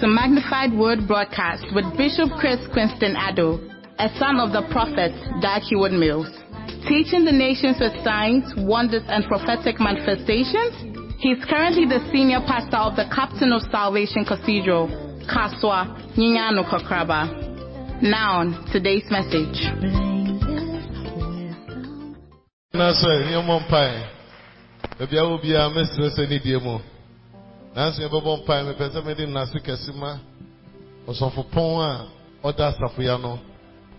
to Magnified Word Broadcast with Bishop Chris Quinston Addo, a son of the prophet Dag Heward Mills. Teaching the nations with signs, wonders, and prophetic manifestations, he is currently the senior pastor of the Captain of Salvation Cathedral, Kasoa, Nyanyano Kokraba. Now, on today's message. Die mu nanso yɛbɛbɔ mpae mepɛ sɛ mede nnase kɛse ma ɔsɔfopɔn a ɔda asafoya no.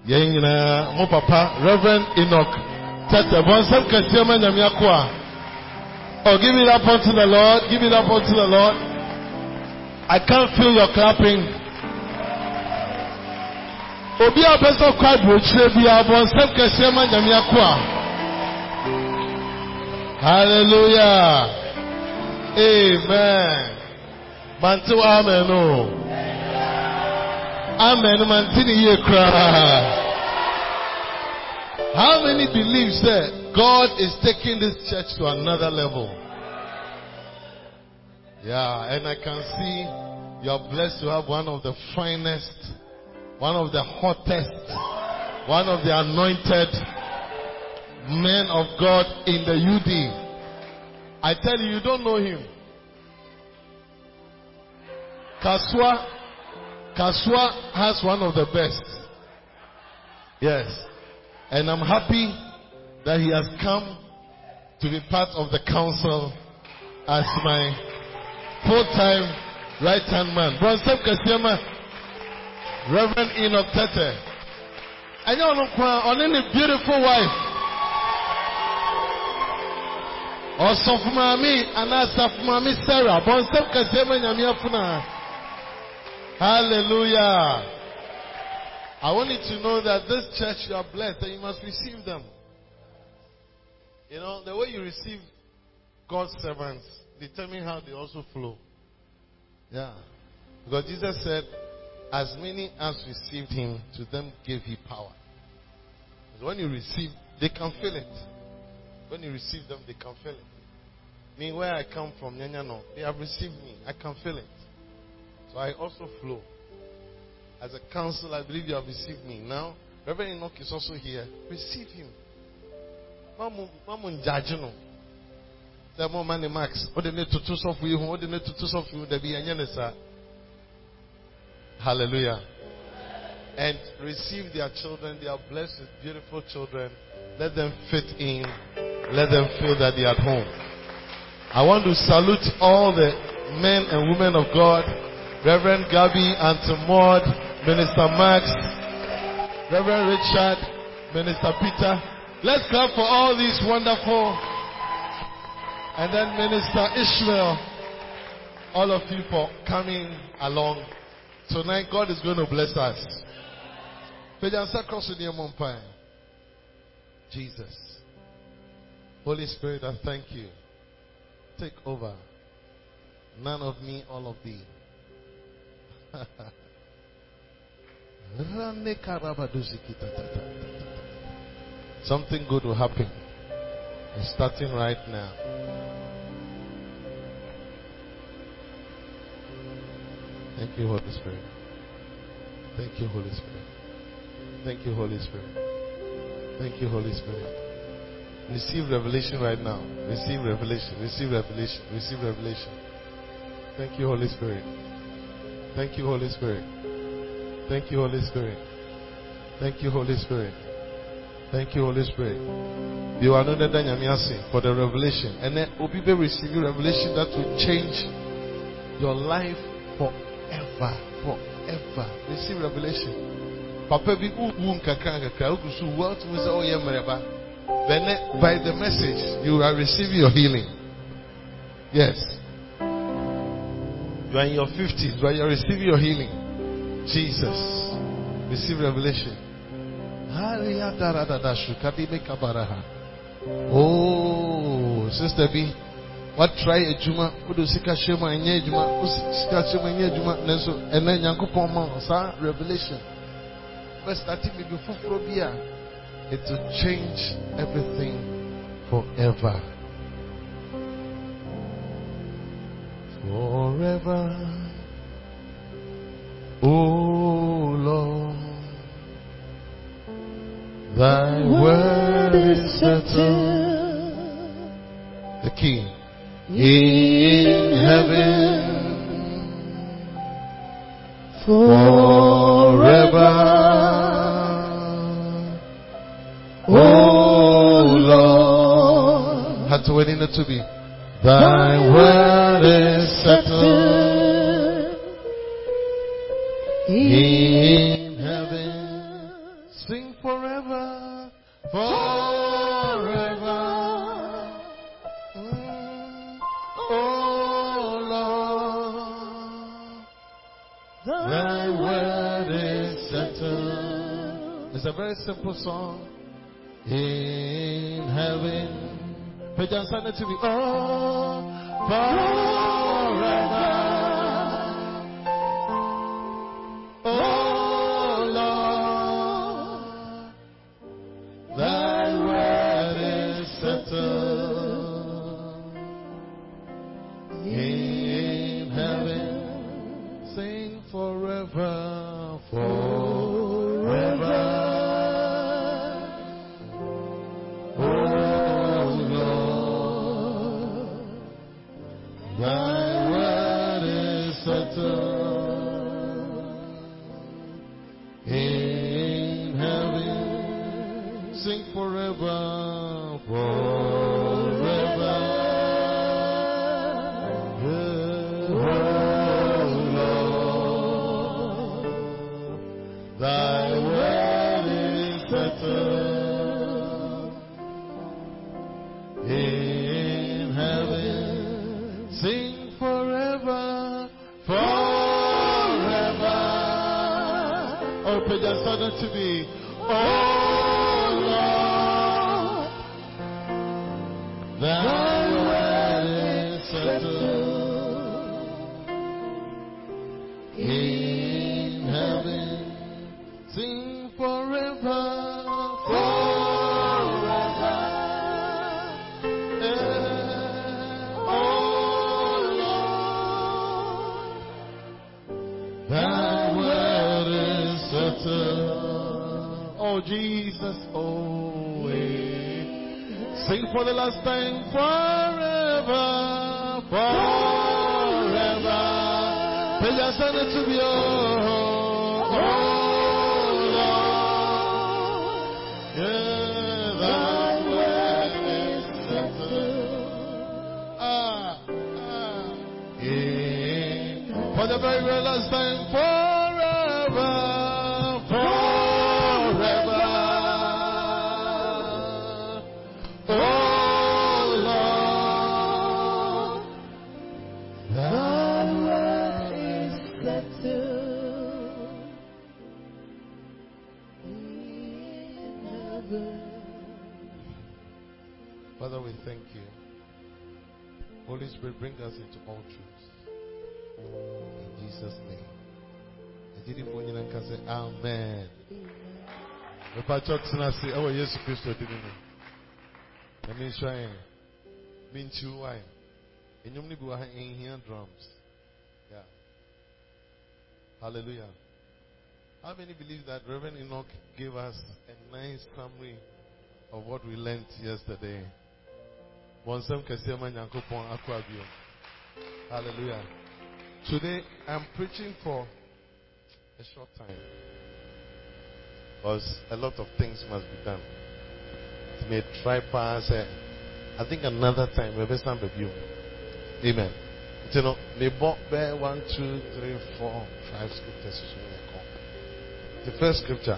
Yɛn nyinaa papa reverend enoch tɛtɛ bɔnsɛm kɛseɛ ma oh give it up unto the lord give it up unto the lord. I can't feel your clapping. Obi a ɔpɛ sɛ ɔkɔ aburokyire biara bɔnsɛm kɛseɛ ma nyame Hallelujah. Amen. Mantu amen. Oh. Amen. Mantini ye. How many believe that God is taking this church to another level? Yeah, and I can see you are blessed to have one of the finest, one of the hottest, one of the anointed men of God in the UD. I tell you, you don't know him. Kasoa, Kasoa has one of the best. Yes. And I'm happy that he has come to be part of the council as my full-time right-hand man. Bronsep Kasiama, Reverend Enoch Tete. And you know, uh, on any beautiful wife. Ɔsɔfo maame anaa asafo maame sarah. Bɔnsɛm kɛseɛ hallelujah. I want you to know that this church you are blessed and you must receive them. You know the way you receive god's servants determine how they also flow. Yeah. Because jesus said as many as received him to them gave he power. When you receive they can feel it when you receive them, they can feel it. Me, where I come from, Nyanyano, they have received me. I can feel it. So I also flow. As a council, I believe you have received me. Now, Reverend Enoch is also here. Receive him. Mamun Jajino. Say, more money, Max. What they need to so for you? What they need to so for you? Hallelujah. And receive their children. They are blessed with beautiful children. Let them fit in let them feel that they are at home. I want to salute all the men and women of God, Reverend Gabby, Auntie Maud, Minister Max, Reverend Richard, Minister Peter. Let's clap for all these wonderful, and then Minister Ishmael, all of you for coming along. Tonight, God is going to bless us. Jesus. Holy Spirit, I thank you. Take over. None of me, all of thee. Something good will happen. It's starting right now. Thank you, Holy Spirit. Thank you, Holy Spirit. Thank you, Holy Spirit. Thank you, Holy Spirit. Receive revelation right now. Receive revelation. Receive revelation. Receive revelation. Thank you, Holy Spirit. Thank you, Holy Spirit. Thank you, Holy Spirit. Thank you, Holy Spirit. Thank you, Holy Spirit. You are not the for the revelation. And then will be receiving revelation that will change your life forever. Forever. Receive revelation. Papa bi wu nkakra nkakra ukusu wu atumu sɛ ɔyɛ Then by the message, you are receiving your healing. Yes. You are in your 50s, but you are receiving your healing. Jesus. Receive revelation. Oh, Sister B, what try sika a ɛnyɛ adwuma wo sika hyɛ mu a ɛnyɛ adwuma nanso ɛnɛ nyankopɔn ma wo saa revelation bɛstarte biribi foforɔ bi a it will change everything forever. Forever. Oh lord thy word is settled. the key. In heaven. Forever. It to be. Thy word is settled in heaven. Sing forever, forever. Mm. Oh Lord, thy word is settled. It's a very simple song. In heaven. To me. Oh, forever. To me. Thank you. Holy Spirit, bring us into all truth. In Jesus' name. Nyinaa nka sɛ amen mepakyɛ tena ase ɛwɔ yesu kristo din mu ɛme nhyira yɛn menkyiw wae ɛnwom no bi wɔ ha ɛnhia drums yeah. hallelujah how many believe that reverend enoch gave us a nice summary of what we learned yesterday bɔnsɛm kɛseɛ ma nyankopɔn akɔ hallelujah. Today i'm preaching for a short time. Because a lot of things must be done. It may try pass eh, i think another time maybe stand with you. Amen. You know me bought bear one two three four five scriptures. The first scripture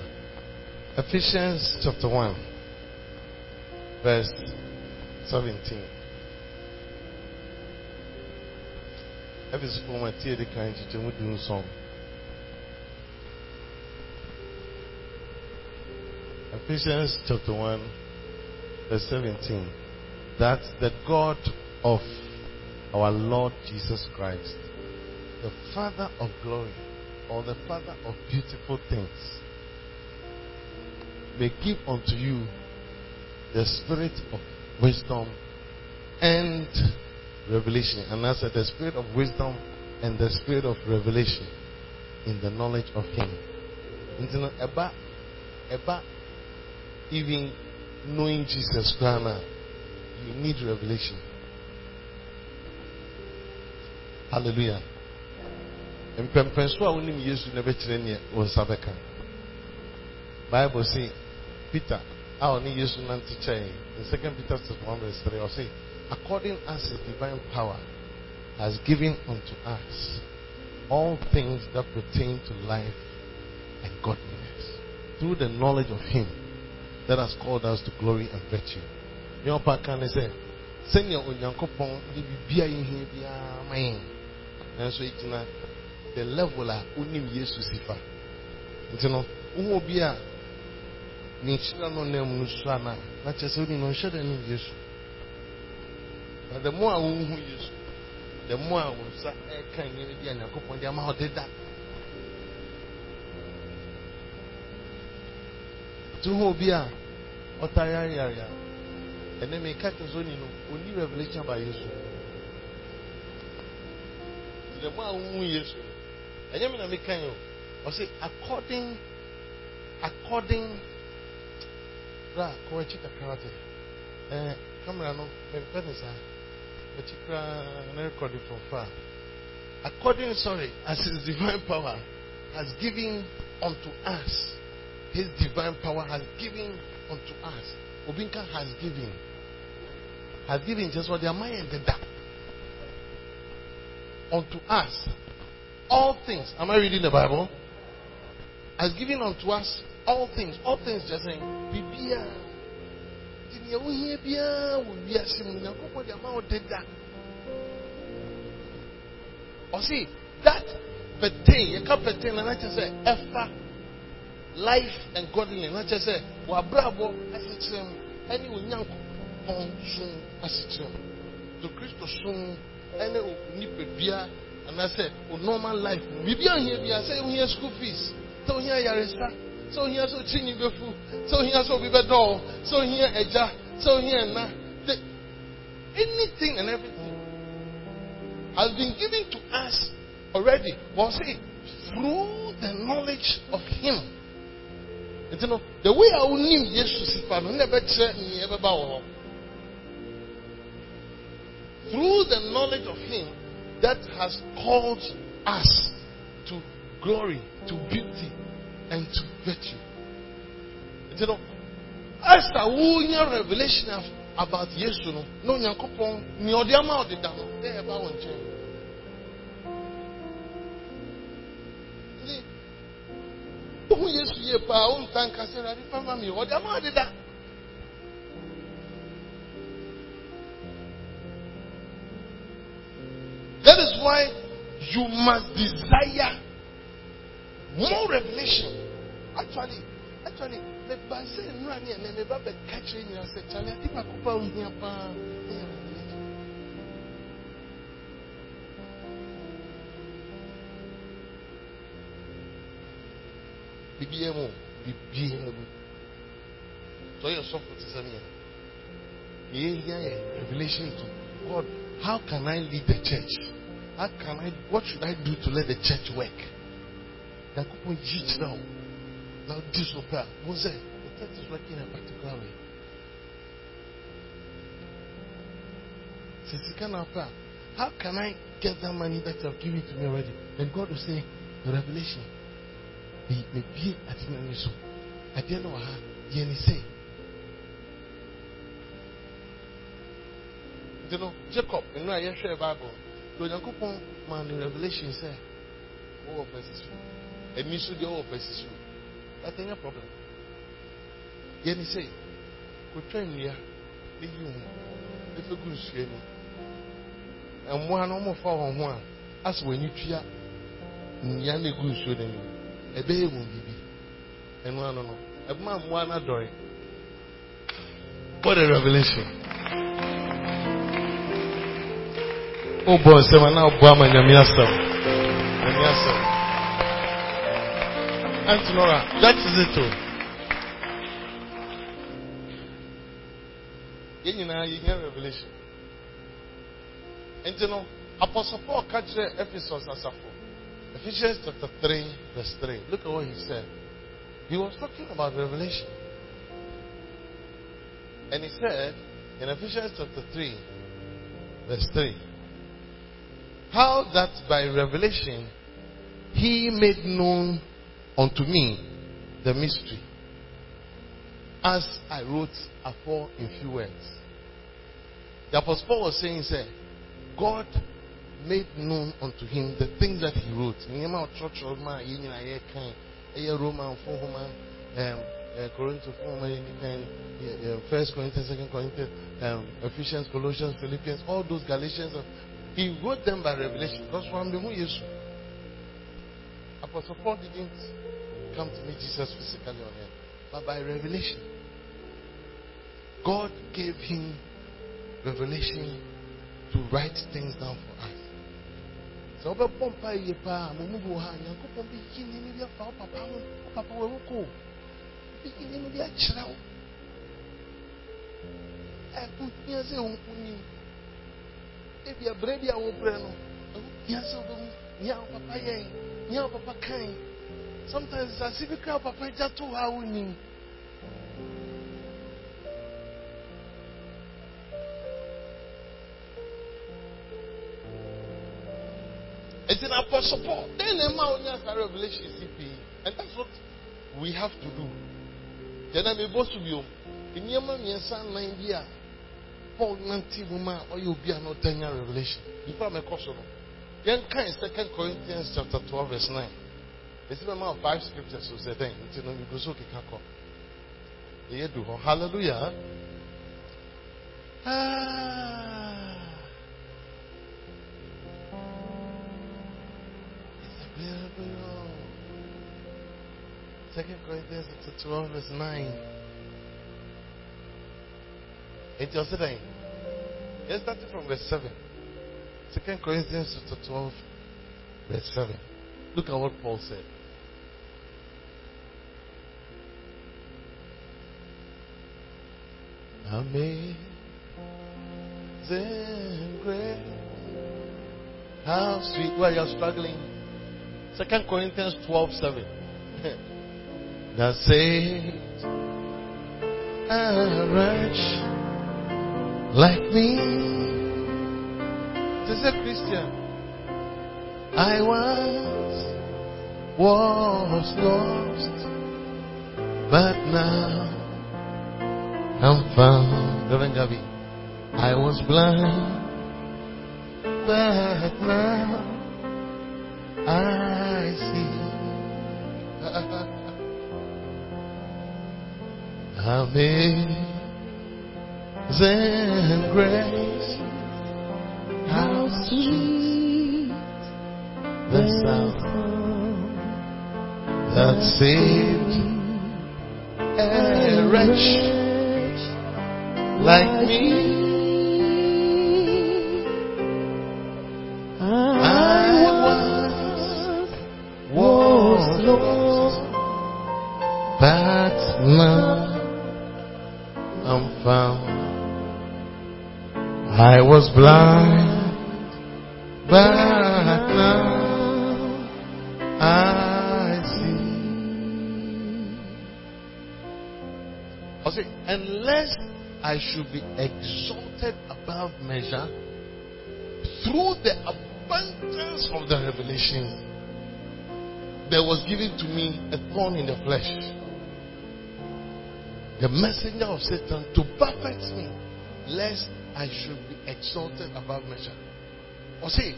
ephesians chapter 1 verse 17 Ephesus 4 ma tie de kan kyekyɛmu du nson Ephesians chapter 1 verse 17 that the God of our Lord Jesus Christ, the Father of glory, or the Father of beautiful things, may give unto you the spirit of wisdom and revelation. And I said, the spirit of wisdom and the spirit of revelation in the knowledge of Him. Even knowing Jesus Christ, you need revelation. Hallelujah. bible say peter a ɔne yesu nante kyɛe in second peter chapter 1 verse 3 ɔse according as his divine power has given unto us all things that pertain to life and godliness through the knowledge of him that has called us to glory and virtue. Ne ɔpa ka ne sɛ sɛnea onyankopɔn de biribia yɛhia biara ma yɛn nanso ɛgyina the level a wonim yesu si fa nti no wohu ne nhyira no nam no so ana na. Kyerɛ sɛ wonim no nhyɛ da nim yesu na the more a wohu yesu the more a wo nsa ɛka nneɛma bi a nyankopɔn de revelation about yesu the more a wohu yesu ɛnyɛ ɔsi according according ra kɔ akyi kakra te eh, ɛɛ kamara no mɛmpɛ ne saa akyi koraa na record it from far according sorry as his divine power has given unto us his divine power has given unto us obinka has given has given just what their mind did that unto us all things. Am I reading the Bible? Has given unto us all things. All things just saying, Bibia. Or oh, see, that pertain, you can pertain, and I just say, Efa, life and godliness. I just say, Wabrabo, as it's him, any unyanko, on soon, as it's him. To Christo soon, any unipebia and I said, oh, normal life. Maybe I'm here, I say, we have school fees. So here, Yaresa. So here, so Chini Befu. So here, so Biba Doll. So here, Eja. So here, Na. Anything and everything has been given to us already. Was it through the knowledge of Him? You know, the way I will name Jesus, if never ever through the knowledge of Him, that has called us to glory, to beauty, and to virtue. You know, as the whole revelation about Jesus, no, no, nyankopon, ni odi ama odi da no, eh ba won chen. Who Yesu ye pa ama. That is why you must desire more revelation. Actually, actually, me ba say nra ni me me ba be catch ni say chale ati ba ko ba ohia pa. Bibie mu, bibie mu. So your soft to say me. Revelation to God how can I lead the church? How can I, what should I do to let the church work? D'accord existe là-haut. Dans Dieu son Père. Mosè, peut-être c'est qui n'as pas tout clair. C'est ce qu'on a fait. How can I get that money that you have given to me already? And God will say, the revelation. Mais bien, à ti n'en est-ce pas. À ti n'en ha, y'en est-ce know, Jacob, you know, I y a un Bible. Le Yankopon, man, revelation, c'est, oh, verset 8. èmi sùn deɛ ɔwɔ pɛsi sùn data yɛ problem. Yɛni sɛ kotwa nnua ne yi efe gu nsua mu mmoa no wɔn fa wɔn ho a asɛ wɔn ani tua nnua na egu nsuo no mu ɛbɛyɛ wɔn biribi ɛno ano no ɛbɛma mmoa no adɔre what a revolution. wobɔ nsɛm a na wobɔ ama nyame asɛm nyame asɛm Auntie Nora, that is it, too. You know, you hear revelation. And you know, Apostle Paul catch Ephesus as a fool. Ephesians chapter 3, verse 3. Look at what he said. He was talking about revelation. And he said in Ephesians chapter 3, verse 3, how that by revelation he made known unto me the mystery, as I wrote afore in few words. The Apostle Paul was saying, say, God made known unto him the things that he wrote. Roman, um, Corinthians, First Corinthians, Second Corinthians, um, Ephesians, Colossians, Philippians, all those Galatians. He wrote them by revelation. Because from the. Apostle Paul didn't come to meet Jesus physically on earth, but by revelation. God gave him revelation to write things down for us. So, wobɛbɔ mpa yie paa mo mu bi wɔ ha bɛyi nneɛma bi afa wo papa ho wo papa wɔwo kɔ bɛyi nneɛma bi akyerɛ wo ɛho hia sɛ wonkonim ebi abrɛ bi a wobrɛ no. Ɛho hia sɛ wobɛhu nea wo papa yɛn nea wo papa kan sometimes asase bi kora wo oh, papa gya to a wonnim It's an apostle Paul. Then a man has a revelation CP. And that's what we have to do. Then I'm able to be in your man, yes, and India. Paul Nanti Woman or you'll be an ordinary revelation. I'm a question. Then kind second Corinthians chapter 12, verse 9. It's amount of five scriptures say then until you go so kikako. Hallelujah. Ah. Second Corinthians chapter 12, verse 9. It was saying, let's start from verse 7. Second Corinthians chapter 12, verse 7. Look at what Paul said. Amazing grace. How sweet. Where you're struggling. Second Corinthians 12, 7. that saved a wretch like me. As a Christian, I once was lost, but now I'm found. Reverend Gabi, I was blind, but now I see. Amazing grace, how sweet the sound that saved a wretch like me. But now I'm found. I was blind, but now I see. I say, unless I should be exalted above measure through the abundance of the revelation that was given to me a thorn in the flesh. The messenger of Satan to buffet me, lest I should be exalted above measure. Or say,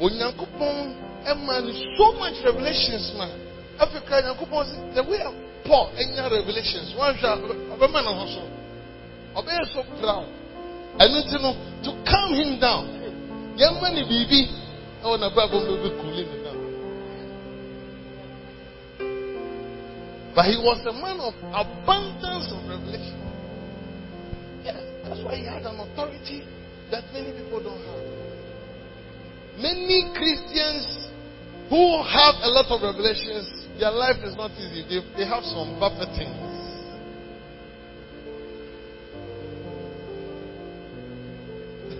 Onyankopon man so much revelations, man. Africa, Onyankopon, the way of Paul, any revelations, one shall, obey so proud. And you know, to calm him down. Young man, baby, oh, na Bible will be cooling him down. But he was a man of abundance of revelation. Yes, that's why he had an authority that many people don't have. Many Christians who have a lot of revelations, their life is not easy. They, they have some buffetings. wow.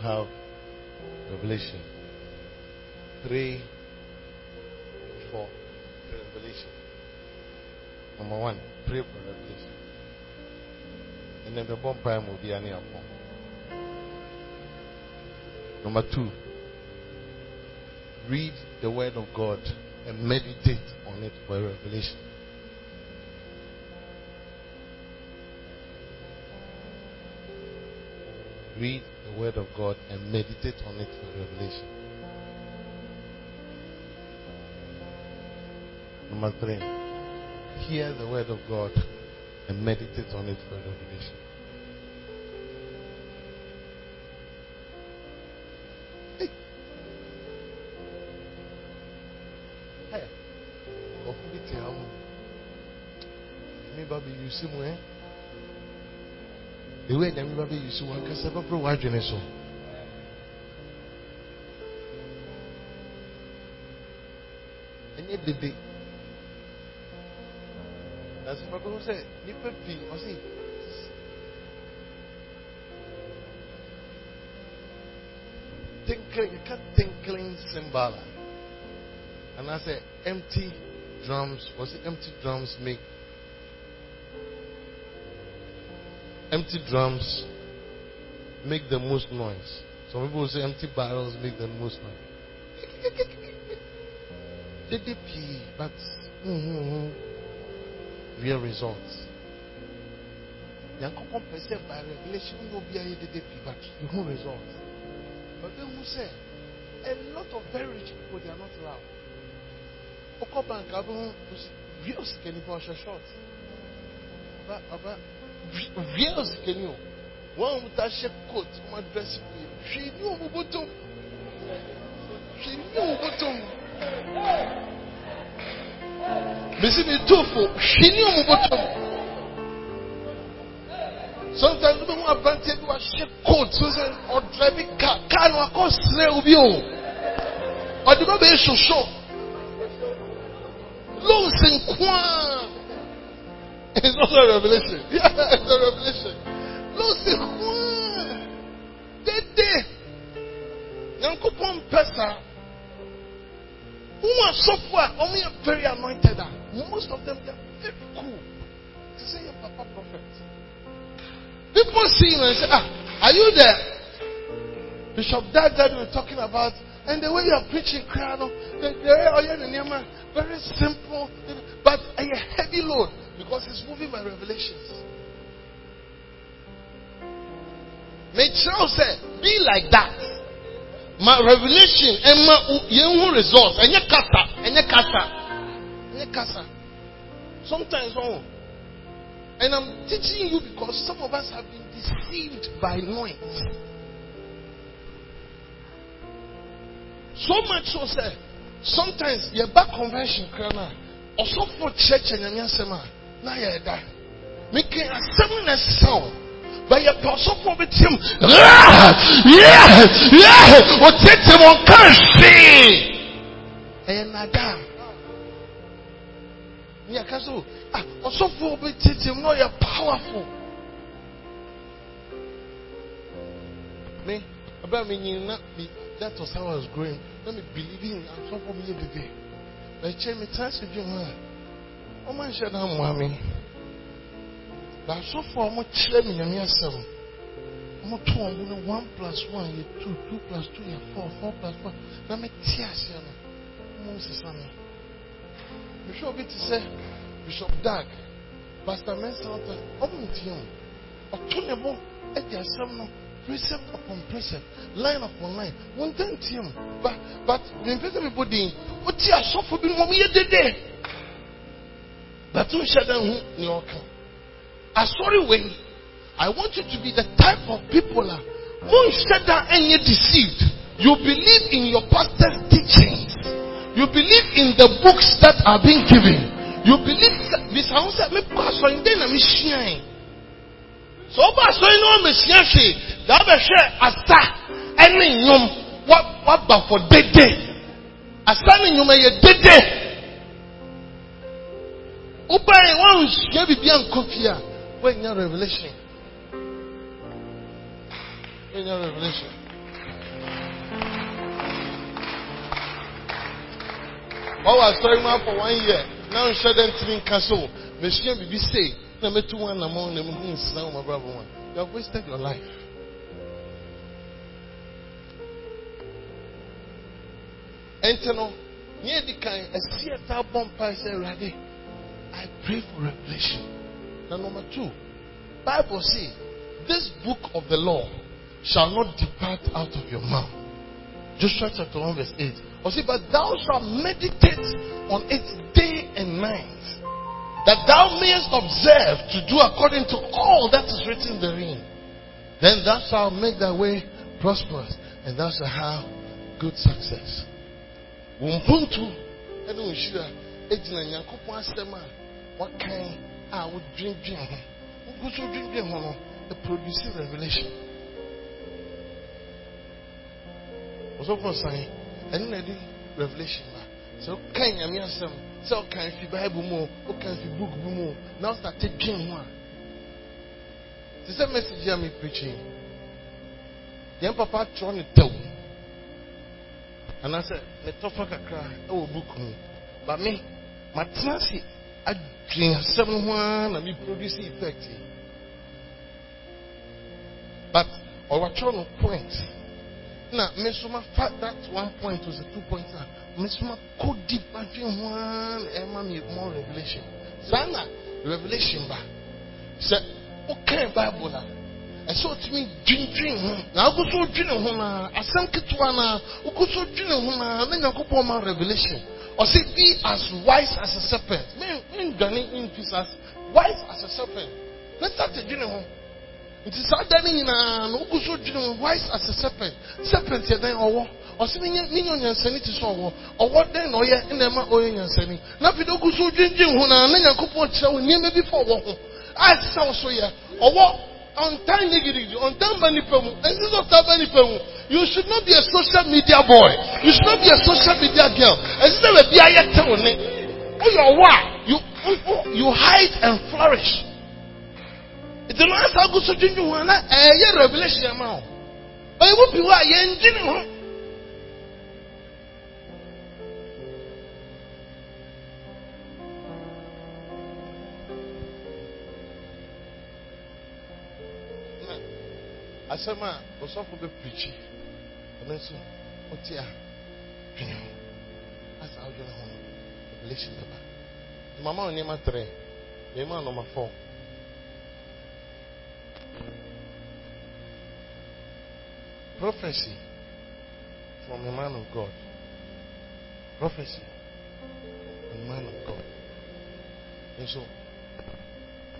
have revelation? Pray for revelation. Number one, pray for revelation. And then the bomb prime will be an upon. Number two, read the word of God and meditate on it for revelation. Read the word of God and meditate on it for revelation. Number three, hear the word of God and meditate on it for revelation. Hey. Hey. Ọkụ bi te ha mu. Ẹ̀mí bá bẹ yusi mu ẹ́. Ewu mi bá bẹ yusi mu ankasa bàbá wà adwene so. Dede. Nanso papa ho sɛ nipa pii ɔsi tinkling yɛka tinkling a anaasɛ empty drums ɔsi empty drums make empty drums make the most noise some people say empty barrels make the most noise dede pii but mm-hmm, real results. Nyankopɔn pɛ sɛ by revelation na obi ayɛ dede pii but ihu results. Ɔbɛ hu sɛ a lot of very rich people they are not loud. Ɔkɔ bank abɛ hu real sikani bɔ ɔhyɛ short. Ɔba ɔba real sikani o. Wɔn a wɔta hyɛ coat wɔn adress bi hwee ni wɔn bɔ tom. Hwee ni wɔn bɔ tom. Bisi mi toofo hwee ni wɔn bɔ tom. Sometimes wọ́n mú abirante bi wá ṣe coat so sẹ́ ọ̀drẹ́bí car car ni wọ́n kọ́ sílẹ̀ obi o. Ọ̀dì bá bẹ̀rẹ̀ ṣoṣo. Lóòsì nkwaa. It's also a revelation. Yeah, it's a revelation. Lóòsì nkwaa. Dédé. Nyankopɔn mpɛsa. Wọ́n asọ́fo a wọ́n yẹ very anointed most of them they are very cool. To say your papa prophet. People see him and say, Ah, are you there? Bishop Dag that we were talking about, and the way you are preaching, crowd, are Nema, very simple, but a heavy load because He's moving by revelations. May Charles say, be like that. My revelation and my young results, and your kasa, and your kasa, and your kasa. Sometimes, oh, and I'm teaching you because some of us have been deceived by noise. So much so, sir. Sometimes your back convention, crana, also for church and your na ya da. A. But your apostle for with him, yeah, yeah, or take him on currency. And nada. Ah, also for with him, no, you're powerful. Me, about me, you not me. That was how I was growing. Let me believe in. I'm so for me today. But check me, chance man, shut down, mommy. But so for much, let me, I'm here, seven. ɔmo to ɔmo no one plus one yɛ two two plus two yɛ four four plus four. Na me te aseɛ no ɔmo nsesa me mehwɛ obi te sɛ bishop dag pastor mensa ɔtɔ ɔmo ntie mu ɔto ne bo ɛde asɛm no precept upon precept line upon line. Wɔn nta ntie mu but but mpɛ sɛ mebɔ din wote asɔfo bi no wɔn yɛ dede bɛto nhyɛ dan ho nea ɔka asɔre wei I want you to be the type of people who down and you're deceived. You believe in your pastor's teachings. You believe in the books that are being given. You believe this house me pastor in na me shine. So ba so no me shine hwe. Da be hwe asa ene nyom what what ba for. Asa ne nyom ye eh, dede. Oba one share bibia nkofia. When your revelation in your revelation. What was storing out for one year? Now share them to me castle. Machine be say, number two one among them who is now my brother one. You have wasted your life. Enter no, near the kind a theater bumper say ready. I pray for revelation. Now number two, Bible says, this book of the law shall not depart out of your mouth. Joshua chapter 1 verse 8. Or see, but thou shalt meditate on it day and night, that thou mayest observe to do according to all that is written therein. Then thou shalt make thy way prosperous, and thou shalt have good success. Wakan a wodwendwen ho. Wogu so dwendwen ho no, produce revelation. ɔsɔfo san ɛne na ɛde revelation ba. Sɛ ɔkan nyame asɛm sɛ ɔkan fi bible mu o ɔkan fi book bi mu o na ɔsate dwen ho a. Te sɛ message a meprekyi yɛn papa atwerɛ ne tɛw. Anaasɛ ne tɔfa kakra ɛwɔ book mu. Ba me matena ase adwen asɛm ho ara na meproduce effect but ɔwatwerɛ no point. Na me nso ma fa that one point to the two point na me nso ma go deep ma dwen ho ara na ɛma me more revelation saa na. Revelation ba sɛ wokan bible a ɛsɛ otumi dwendwen ho na wogu so dwene ho na? Asɛm ketewa na. Wogu so dwene ho na? Na nyankopɔn ma revelation ɔsɛ be as wise as a serpent. Mendwane mfi as wise as a serpent. Na sate dwene ho nti saa da no nyinaa na wogu so dwene ho wise as a serpent. Serpent yɛ dɛn ɔwɔ ɔsɛ menyɛ ɔnyansani te sɛ ɔwɔ ɔwɔ dɛn na ɔyɛ ɛna ɛma ɔyɛ nyansani na de wogu so dwendwen ho na na nyankopɔn kyerɛ wo nneɛma bi fa ɔwɔ ho a ɛsɛ sɛ wo so yɛ ɔwɔ ɔntan gidigidi ɔntan ba nipa mu ɛsɛ sɛ ba nipa mu you should not be a social media boy. You should not be a social media girl. Ɛsɛ sɛ baabi ayɛ tew ne woyɛ ɔwɔ a you you hide and flourish. Nti no asa agu so you ho a revelation na ɛyɛ revelation ama wo ɔyɛ mu bi hɔ a yɛndwene ho asɛm a ɔsɔfo bɛpirikyi ɔno nso wote a dwene ho asa wodwene ho no revelation bɛba mama wo nneɛma trɛ mema nɔma fɔ prophecy from a man of God. Prophecy from a man of God. So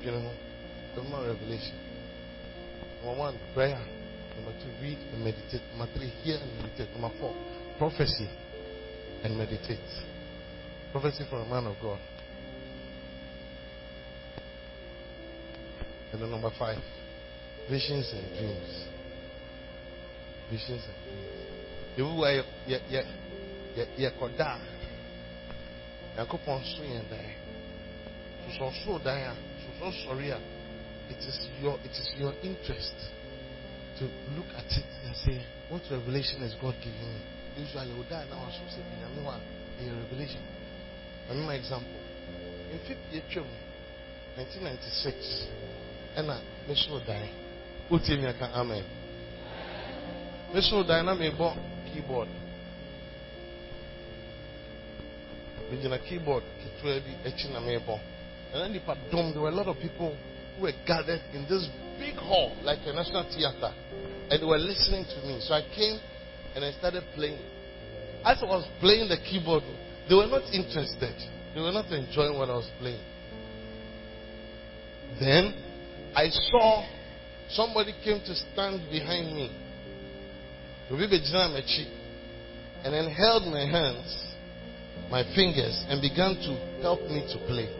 dwene ho bɛma revelation. Number one, prayer. Number two, read and meditate. Number three, hear and meditate. Number four, prophecy and meditate. Prophecy from a man of God. And then number five, visions and dreams. Visions and dreams. So dai. So so sorry it is your it is your interest to look at it and say, what revelation is God giving me? Usually, would die now. So say, a revelation. Let me my example. In 50 1996, and I so die. wotie mi aka amen me so dan na mebɔ keyboard megyina keyboard ketewa bi akyi na mebɔ and then nipa dɔm there were a lot of people were gathered in this big hall like a national theater and they were listening to me. So i came and i started playing. As i was playing the keyboard they were not interested. They were not enjoying what i was playing. Then i saw somebody came to stand behind me. And then held my hands my fingers and began to help me to play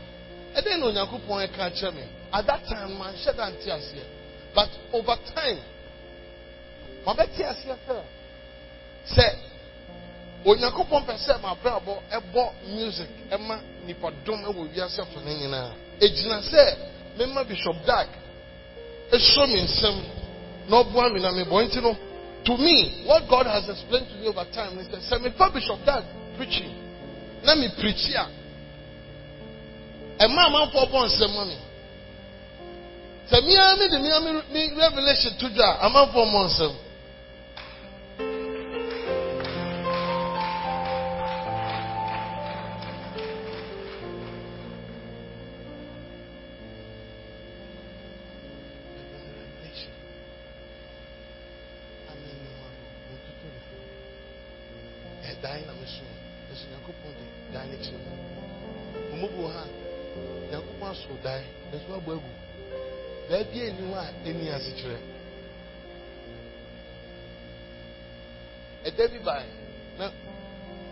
na onyankopɔn ɛka kyerɛ me. At that time manhyɛ da nte aseɛ. But over time mabɛte aseɛ sɛ sɛ onyankopɔn pɛ sɛ mabrabɔ ɛbɔ music ɛma nipadɔm ɛwɔ wiase fa no nyinaa. Ɛgyina sɛ mema bishop dag ɛsɔ me nsɛm na ɔboa me na mebɔ. Nti no to me what god has explained to me over time is that mefa bishop dag preaching na me preach a ɛma amanfoɔ bɔ nsɛm ma me. Sɛ mmea mi de mmea mi revelation to dwa amanfoɔ mmɔ nsɛm bae na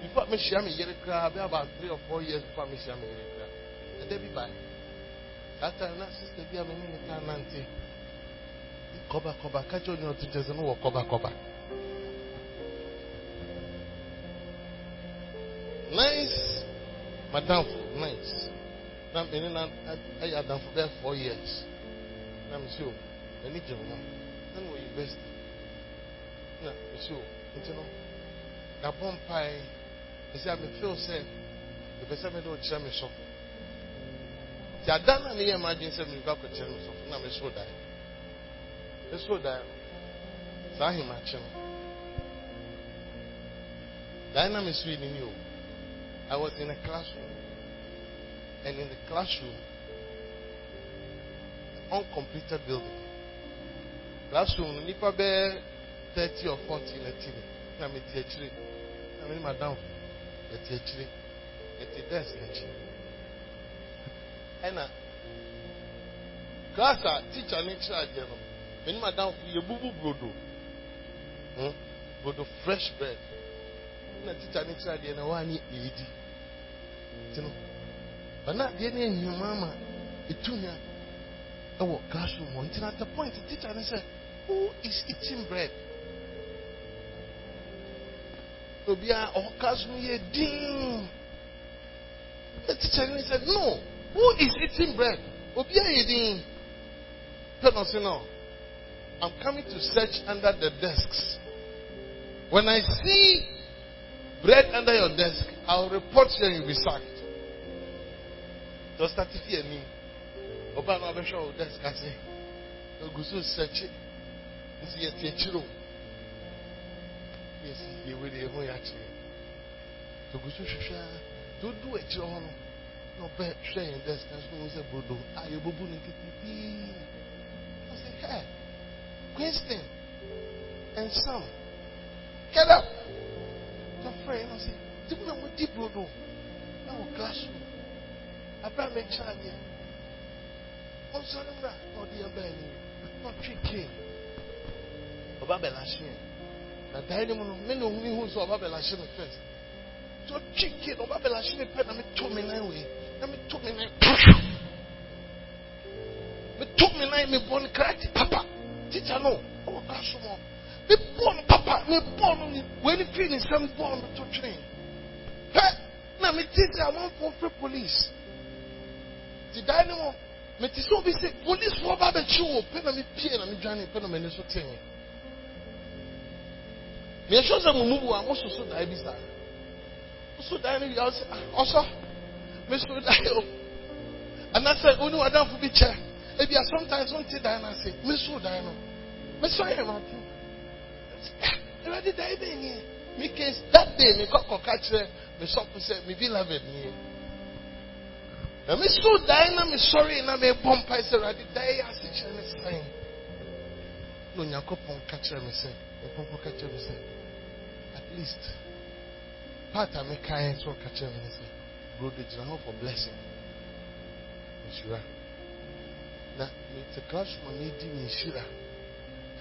before mehyia me yere koraa bɛ about three or four years before mehyia me yere koraa ɛda bi bae that time na sister bi a me ne ne kaa nante kɔba kɔba kakyɛ onye ɔto kyɛ sɛ no wɔ kɔba kɔba nice. Madamfo nice. Na mene na ɛyɛ adamfo bɛyɛ four years. Na mesi o m'ani gye ho na no wɔ university. Na mesi o nti no yɛabɔ mpae ɛsɛ a mefeel sɛ mepɛ sɛ mede ɔkyerɛ me sɔfo nti ada no a meyɛ ma adwene sɛ akɔkyerɛ me sɔfo na mesoo dae mesoo dae no saa ahemakye no dae na mesoo yi ne ni o I was in a classroom. And in the classroom, uncompleted building. Classroom, nipa bɛ 30 or 40 na ti na me ti akyire. Na me madam, me ti akyire. Me ti desk akyi. Ɛna class a teacher ne kyerɛ adeɛ no, me ne madam yɛ bubu brodo. Hmm? Brodo fresh bread. Na teacher ne kyerɛ adeɛ na wa ne yɛdi. nti no bana adeɛ no ahia ama ɛtumi a ɛwɔ classroom hɔ nti na at the point teacher ne sɛ who is eating bread obiara ɔwɔ classroom yɛ din. The teacher sɛ no who is eating bread? Obiara yɛ din. Pɛ no se no i'm coming to search under the desks. When i see bread under your desk i'll report you and you'll be sacked just start fi anim ọba náà ọbẹhwẹ ọ desk ase ogu so sẹkyi nsi yẹ ti akyire o yẹ wẹ de ẹho yẹ akyire ogu so hwehwẹ a tó du akyire hɔ no na ɔbɛ hwɛ yɛn na ɔmo sɛ brodo a yɛ bubu ne nkete pii ɔsɛ hɛ Winston and Sam get up. Di na mura na na bɛ lahye yɛn na ne mu no me na ohun ihu nso ɔba bɛ lahye mi first so ɔtwe kee na ɔba bɛ lahye mi pɛ na mi to mi nan wei na mi to mi nan mi to mi nan mi bɔ ne papa. Teacher no. Ɔwɔ classroom hɔ me no papa me bɔɔ no ne wei ne firi ne no to twene hɛ na me ti sɛ amanfoɔ fɛ police. Ti dan ne mu me ti sɛ obi sɛ policefoɔ ba bɛkyi wo pɛ na me pie na me dwane pɛ na m'ani so tee me ɛhwɛ sɛ mo mu bu a mo soso dan bi saa. So dan no wie a ɔsɛ ah ɔsɔ me so dan o. Anaasɛ oni wadamfo bi kyɛ ebi a sometimes wɔn ti dan n'ase me so dan no. Me so yɛ no ato ɛwɛde dan bɛyɛ nie? Me case that day me kɔ kɔka kyerɛ me sɔfo sɛ me beloved nie. Na me so na me sɔre na me bɔ mpa sɛ ɛwɛde dan yɛ ase kyerɛ me san na onyankopɔn ka kyerɛ me sɛ onyankopɔn ka kyerɛ me sɛ at least part a meka yɛ nso ɔka kyerɛ me ne sɛ brodo gyina hɔ for blessing. Nhyira na mete classroom a medi me nhyira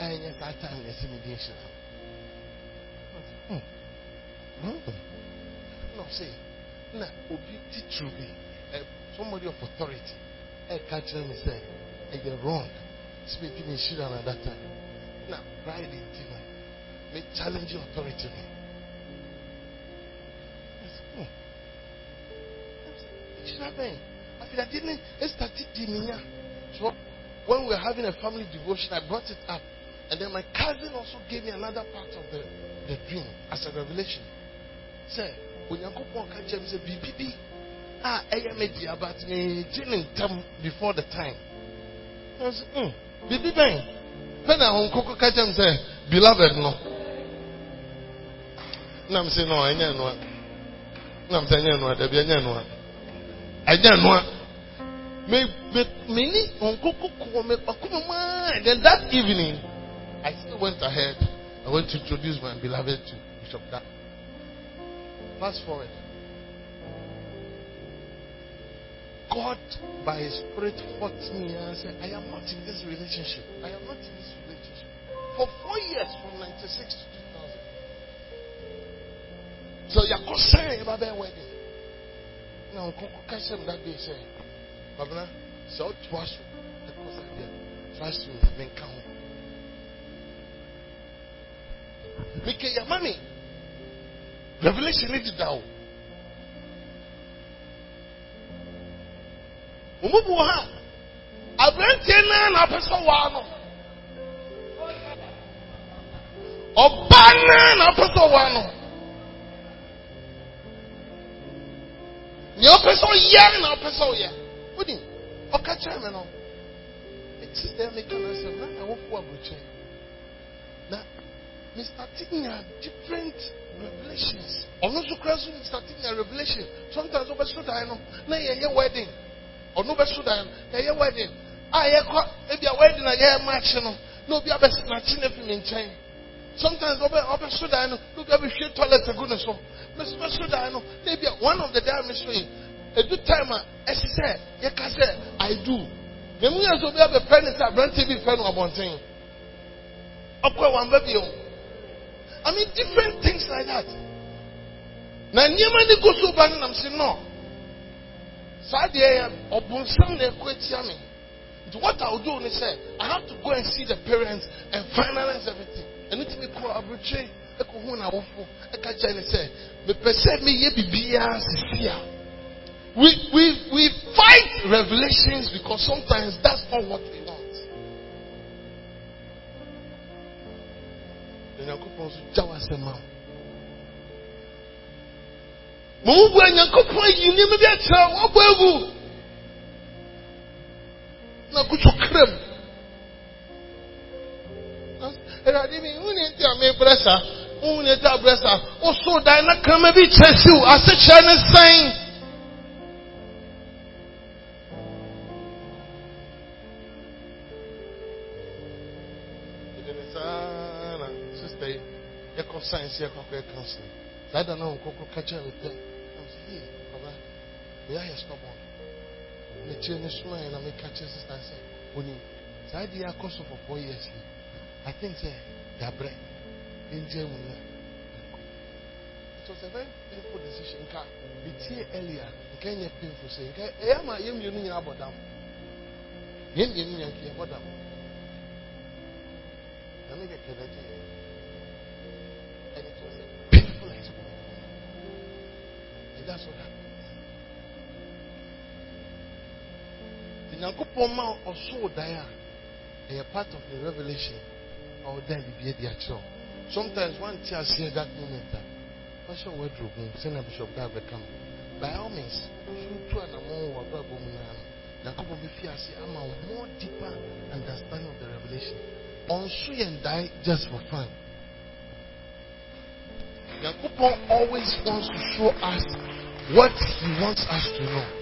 a ɛnyɛ saa time na ɛsɛ medi nhyira na ɔsɛ na obi titiri bi ɛ eh, somebody of authority eh, ɛka kyerɛ eh, me sɛ ɛyɛ wrong. Sɛ medi me nhyira na that time. Na pride nti no me challenge authority no nhyira bɛn afei ade ne ɛstarte di ne nya so when we were having a family devotion i brought it up. And then my cousin also gave me another part of the, the dream as a revelation. Say, sɛ onyankopɔn ka kyerɛ me sɛ biribi bi a ɛyɛ me dea but megye ne ntam before the time. I was, mm, biribi bɛn pɛ na ahonkoko ka kyerɛ me sɛ beloved no. Nam sɛ no ɛnyɛ noa nam sɛ ɛnyɛ noa dabi ɛnyɛ noa me me me ni nkoko kɔ me ɔkoma maa and then that evening I still went ahead. I went to introduce my beloved to Bishop Dag fast forward. God by His Spirit fought me and said I am not in this relationship. I am not in this relationship. For four years from 96 to 2000 so yakɔ sɛn yɛ ba bɛ wedding na nkoko ka kyerɛ me that day sɛ babena sɛ wotoa so ɛkɔ sa deɛ trust me menka ho meke yɛma me revelation ne deda o ɔmu bi ha. Aberanteɛ naa na apɛ sɛ waa no. Ɔbaa naa na apɛ sɛ waa nea ɔpɛ sɛ ɔyɛ na ɔpɛ sɛ ɔyɛ wodi ɔka kyerɛ me no ɛti dɛ meka no sɛ na ɛwɔfo aburokyerɛ na mestarte nya different revelations ɔno nso kora so mestarte nya revelation sometimes wobɛso dan no na yɛyɛ wedding ɔno bɛso dan no yɛyɛ wedding a yɛkɔ ebi a wedding a yɛyɛ maakye no na obi abɛsinakye no afi me nkyɛn sometimes ọbẹ ọbẹ so dan no no bi abẹhwie toilet ne so so dan no na ebi one of the day mi so yi edu time a ẹsi sẹ yẹ ka sẹ i do. Na mu yẹ sọ obi abẹ pẹ ne sẹ aberante bi fẹ no abọnten ọkọ ẹ wọn bẹ bi mean different things like that. Na nneɛma ni go so ba ne nam si nọ saa deɛ yɛ ɔbɔnsam na ɛkɔ etia mi nti what i will do ni sɛ i have to go and see the parents and finalize everything ɛno ti mi kɔ aburukye ɛkɔ hu na awofo ɛka kyerɛ ne sɛ mepɛ sɛ meyɛ biribiara sisi a we we we fight revelations because sometimes that's not what we want. Nyankopɔn nso gya w'asɛm a mo mu bu Nyankopɔn ayi nneɛma bi egu na kutu kram ɛwurade mi hu ne nti a mebrɛ sa hu ne nti a brɛ sa woso dan na krama bi kyerɛ siw ase kyerɛ ne sɛn yɛkɔ science yɛkɔ akɔyɛ counseling saa da na wo nkɔkɔ ka kyerɛ me pɛ na sɛ yie baba stubborn. Mekyerɛ ne soma yɛ na meka kyerɛ sista sɛ onim saa de yɛ akɔ so for four years yi I think say Gabre, Angel Muna. It was a very painful decision. Nka, bitie earlier, nka nye painful say. Nka, eya eh, ma yem yenu nyina abodam. Yem yenu nyina nka abodam. nyame kɛkɛ na gye yɛ eh. and it was a painful experience and that's what happened nyankopɔn ma ɔsoo dan a ɛyɛ part of the revelation ɔdan biribi adi akyerɛ wo. Sometimes one te aseɛ that moment a wahyɛ wardrobe mu sɛnea bishop dag bɛka no. By all means wotu anammɔn wɔ abrabɔ mu naa no. Nyankopɔn bɛfi ase ama wo more deeper understanding of the revelation. Ɔnso yɛn dae just for fun. Nyankopɔn always wants to show us what he wants us to know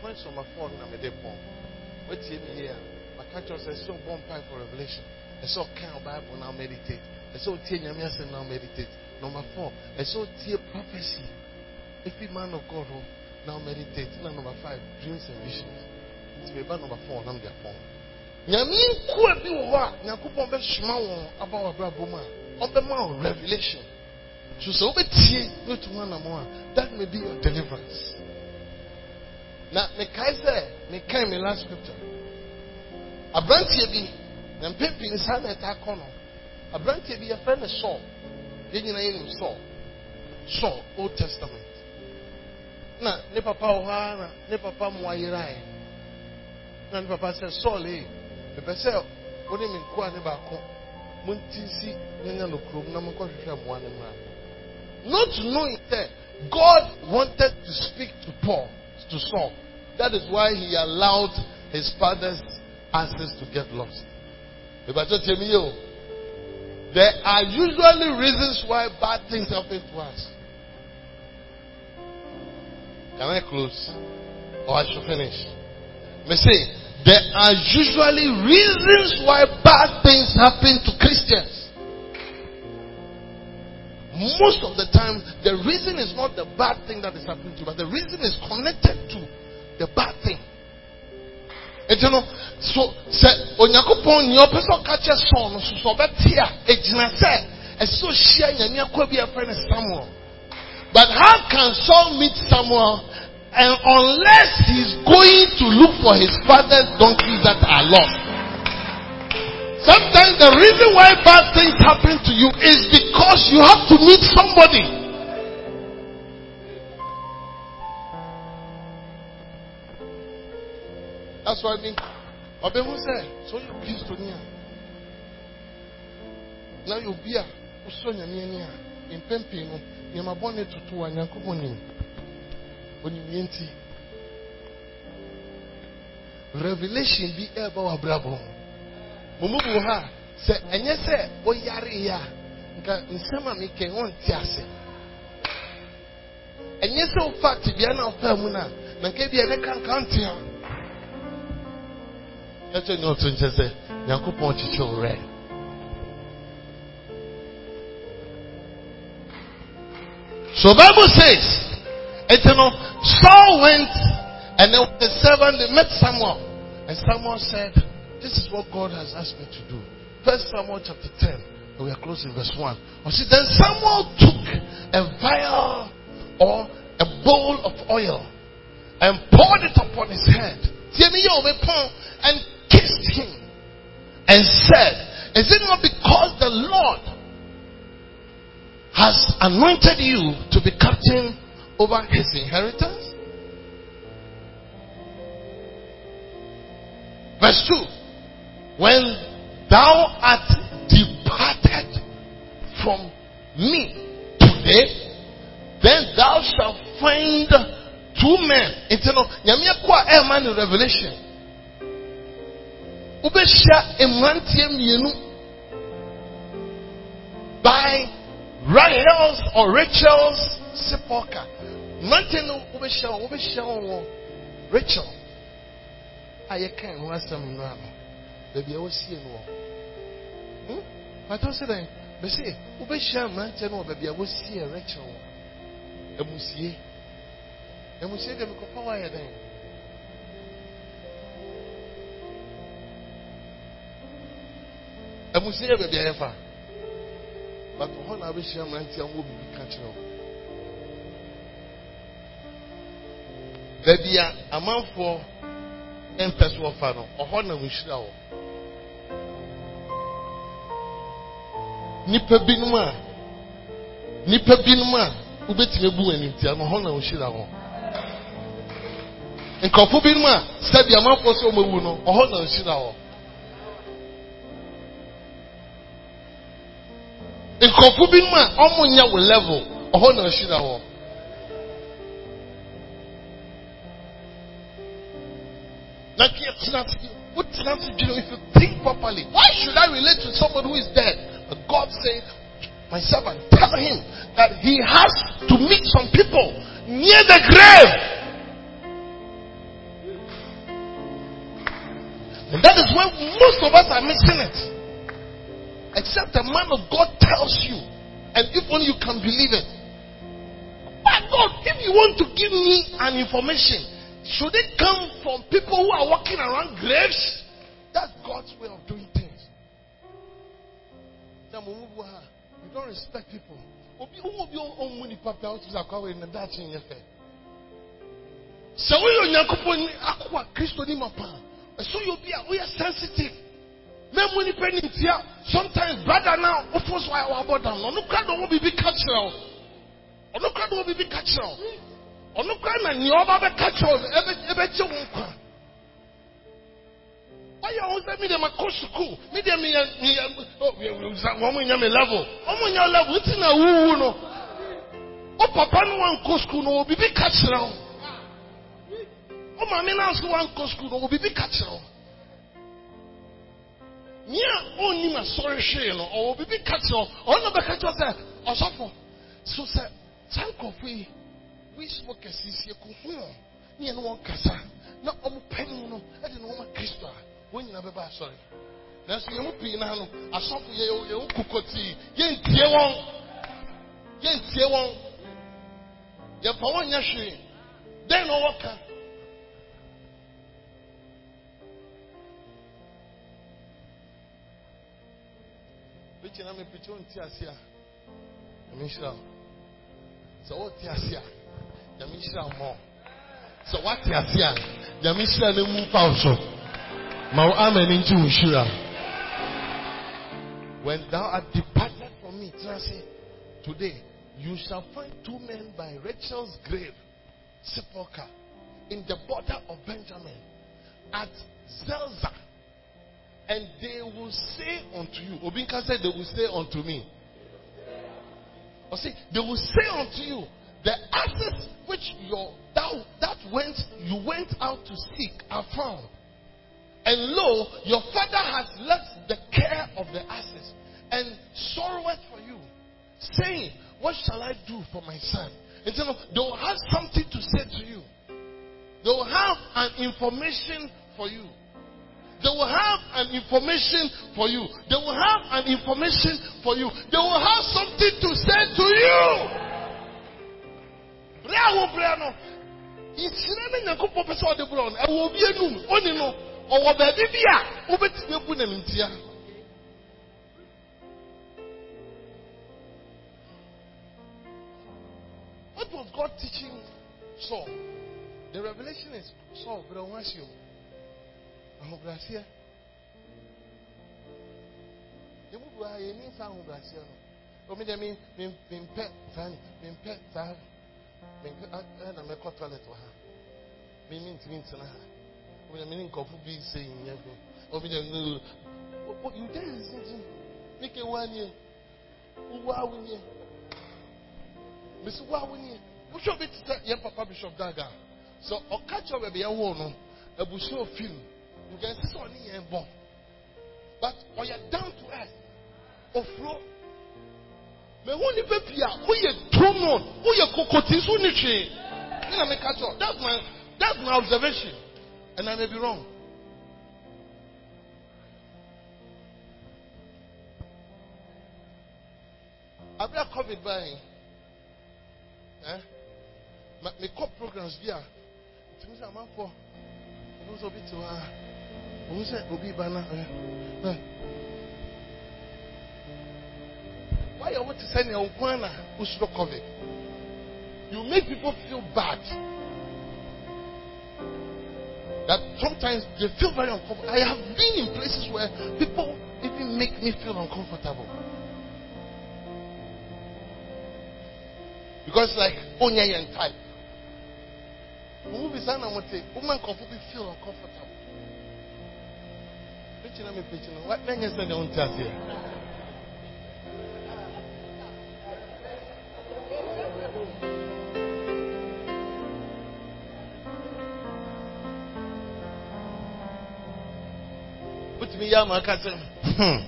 points on my phone na mede pɔn wetie me yie a maka kyerɛ sɛ ɛsɛ ɔbɔ mpae for revelation. Ɛsɛ ɔka wo bible now meditate. Ɛsɛ ɔtie nyame asɛm now meditate. Number four ɛsɛ ɔtie prophecy. Ɛfi man of god hɔ now meditate. Na number five dreams and visions. Nti meba number four nam de apɔn nyame nkoa bi wɔ hɔ a nyankopɔn bɛsoma wɔn aba wɔ abrabɔ mu a ɔbɛma wo revelation. So sɛ wobɛtie na otu ho anammɔ a that may be your deliverance na mekae sɛ mekae me last scripture. Aberanteɛ bi na ne saa na ɛta akɔ no aberanteɛ bi yɛfrɛ no saul. Yɛn nyinaa yɛnim saul. Saul old testament. Na ne papa wɔ hɔ ara na ne papa mmoa yeraeɛ na ne papa sɛ saul ee mepɛ sɛ wo ne me nkoa ne baako. Monti nsi nyanya no kurom na monkɔhwehwɛ mmoa no mmra. Not knowing that god wanted to speak to paul to saul that is why he allowed his father's access to get lost. There are usually reasons why bad things happen to us. Can I close? Or I should finish? Me say there are usually reasons why bad things happen to Christians most of the time the reason is not the bad thing that is happening to you but the reason is connected to the bad thing. Nti no so sɛ onyankopɔn nea ɔpɛ sɛ ɔka kyɛ sɔn no so ɔbɛte a sɛ ɛsɛ sɛ ɔhyia nyame akɔ bi samuel. But how can saul meet samuel and unless he's going to look for his father's donkeys that are lost sometimes the reason why bad things happen to you is because you have to meet somebody. That's why I mean, ọbẹ̀hu sẹ, so yẹ kristo ni a, na yẹ obi a, wosọ nyame ani a, mpempem no, nneɛma bɔ ne tutu a nyankopɔn nim. Onim yɛn ti. Revelation bi ɛɛba wɔ abrabɔ mu. Mo mu bi wɔ ha, sɛ ɛnyɛ sɛ nka nsɛm a ase. Ɛnyɛ sɛ wofa tibia na mu bi a ɛbɛka nka nte a. ɛkyɛ ne ɔto nkyɛ sɛ nyankopɔn so bible says ɛnti no saul went and then the servant they met samuel and samuel said this is what god has asked me to do. First samuel chapter 10 and we are close in verse 1 or see then samuel took a vial or a bowl of oil and poured it upon his head. And kissed him and said, Is it not because the Lord has anointed you to be captain over his inheritance? Verse 2 When thou art departed from me today, then thou shalt find two men. Nti no, nyame kɔ a ɛma no revelation. Wobɛhyia mmeranteɛ mmienu by Rahel's or Rachel's sepulchre. Wɔn, wobɛhyia wɔn Rachel ho asɛm no ano. Baabi a wɔsie no wɔ. Patɔ sɛ dɛn, bɛsɛ wobɛhyia mmeranteɛ no wɔ baabi a wɔsie Rachel wɔ. Amusie. Amusie deɛ mekɔfa wɔ ayɛ dɛn. Amusie yɛ baabi a yɛfa. But hɔ na wobɛhyia mmeranteɛ a wɔwɔ biribi ka kyerɛ wo. Baabi a amanfoɔ ɛmpɛ so wɔfa no ɔhɔ na nhyira wɔ nipa binom a nipa binom a wobɛtumi abu wɔn animtia no ɔhɔ na nhyira wɔ nkurɔfo binom a sɛbi amanfoɔ sɛ wɔn awu no ɔhɔ na nhyira wɔ nkurɔfo binom a wɔn wɔ level ɔhɔ na dwene if you think properly why should I relate to someone who is dead but God said my servant tell him that he has to meet some people near the grave and that is where most of us are missing it except the man of God tells you and if only you can believe it my God if you want to give me an information should it come from people who are walking around graves? That's God's way of doing. You don't respect people. sɛ woyɛ onyankopɔn akoa kristo ni ma paa ɛso yɛ obi a woyɛ sensitive. Na mu nipa ni ntia sometimes brother na wofo so a wabɔ dam no ɔno kora de ɔwɔ biribi ka kyerɛ wo. Ɔno kora de ɔwɔ biribi ka kyerɛ wo. Ɔno kora na nea ɔba bɛka kyerɛ wo ɛbɛgye wo nkwa ɔyɛ wo sɛ medeɛ makɔ sukuu medeɛ meyɛ wɔn nya me level. Ɔmo nya level. Nti na wuwu no. Wo papa no wankɔ sukuu no wɔ biribi ka kyerɛ wo wo maame no nso wankɔ sukuu no wɔ biribi ka kyerɛ wo nea ɔnnim asɔre no ɔwɔ biribi ka kyerɛ wo ɔno na bɛka kyerɛ sɛ ɔsɔfo so sɛ saa nkɔfo yi wisfo kɛseesie ko ho ne yɛne wɔn kasa na ɔmo panin no ɛde ne wɔn kristo a wɔn nyinaa bɛba asɔre nanso yɛn mu pii naa no asɔfo yɛ yɛn mu kokotii yɛntie wɔn yɛntie wɔn yɛfa wɔn nyɛ hwee dɛn na ɔwɔ ka pikyi na mi pikyi wɔn ti ase a ɛmi nhyira o sɛ wɔte ase a nyame nhyira mmɔ sɛ woate ase a nyame nhyira no mu fa wo so when thou art departed from me today you shall find two men by rachel's grave sepulchre in the border of benjamin at zelzah and they will say unto you obinka said they will say unto me or see they will say unto you the asses which your thou that went you went out to seek are found. And lo, your father has left the care of the asses and sorroweth for you, saying, What shall I do for my son? And so they will have something to say to you. They will have an information for you. They will have an information for you. They will have an information for you. They will have something to say to you. Ɛwɔ obi anum, ɔni no, ɔwɔ baabi bi a wobɛtumi abu n'animtia. What was God teaching Saul? The revelation is Saul, but I want you. Ahobrɛaseɛ. Yɛmu bu a yɛni nsa ahobrɛaseɛ no. Omi deɛ mi mi mi mpɛ saa mi mpɛ saa mi mpɛ ɛna mɛkɔ toilet wɔ ha. Mi mi ntumi ntena ha. Ni. O you dey lis ten to me. Mi ke wa nie. Wo awo nie. Mesi wo awo nie. Wohwɛ obi te sɛ yɛn papa bishop daga. Sɛ ɔka kyerɛ baabi ɛwɔ no, abusua ofin no nka ɛsɛ sɛ ɔne yɛn bɔ but ɔyɛ down to earth ofuro mehu nipa pii a woyɛ tomo woyɛ kokoti so ne hwee ne na meka kyerɛ that's my that's my observation and I may be wrong. abira covid báyìí ẹ me kọ programs bi a tìmí sẹ àmàfọ ọdún sọ bi ti wá òun sẹ obi ba na ẹ ẹ wáyé ọwọ́ ti sẹ́ni ẹ̀ ọ̀gbọ́n na ó sọ covid? You make people feel bad that sometimes they feel very uncomfortable. I have been in places where people even make me feel uncomfortable. Because like onya yen type. Who be saying I'm woman comfortable feel uncomfortable. Preaching me preaching. What then you say they won't tell you? Me yam akasem. Hmm.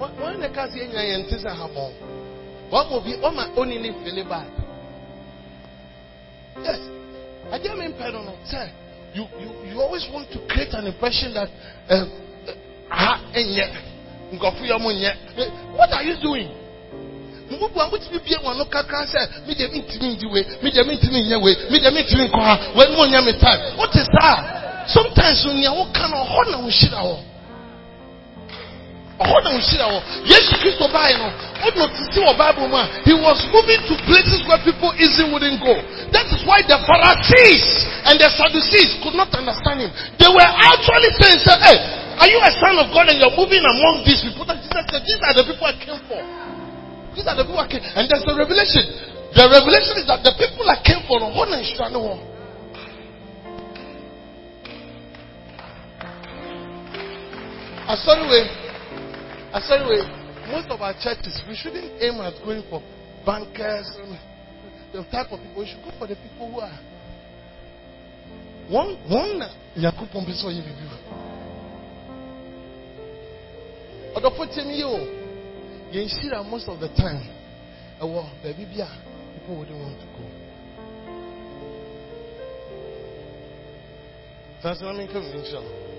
Wọ́n ní ká sí ẹ̀yìn ẹ̀yẹ̀ ntí sẹ́ ha mọ́. Wọ́n mọ̀ bí ọmọ òní ní fèlè bad. Yes. I didn't mean pardon. Sir, you, you, you always want to create an impression that uh, ha enye nkɔfo yɛ mo nyɛ. What are you doing? Mbubu amu ti bi bie wɔn no kakra sɛ mi deɛ mi ntumi ndi wei mi deɛ mi ntumi nyɛ wei mi deɛ mi ntumi nkɔ ha wei mo nyɛ mi time. What is that? Sometimes nea woka no ɔhɔ na wohyira hɔ. ɔhɔ na wohyira hɔ. Yesu Kristo baa no ɔna ɔtete wɔ Bible mu a he was moving to places where people easily wouldn't go. That is why the Pharisees and the Sadducees could not understand him. They were actually saying, hey, are you a son of God and you're moving among these people? That Jesus said, these are the people I came for. These are the people I came And there's the revelation. The revelation is that the people I came for, na nhyira no wɔ. Asɔre wei, asɔre wei, most of our churches, we shouldn't aim at going for bankers and the type of people. We should go for the people who are. One, one, Yakupon Biso Yibibu. Ọdọfọ tẹmi yi o, yẹn hyira most of the time. Ẹwọ baabi bi a people wouldn't want to go. Mi nkà mi nkyɛn.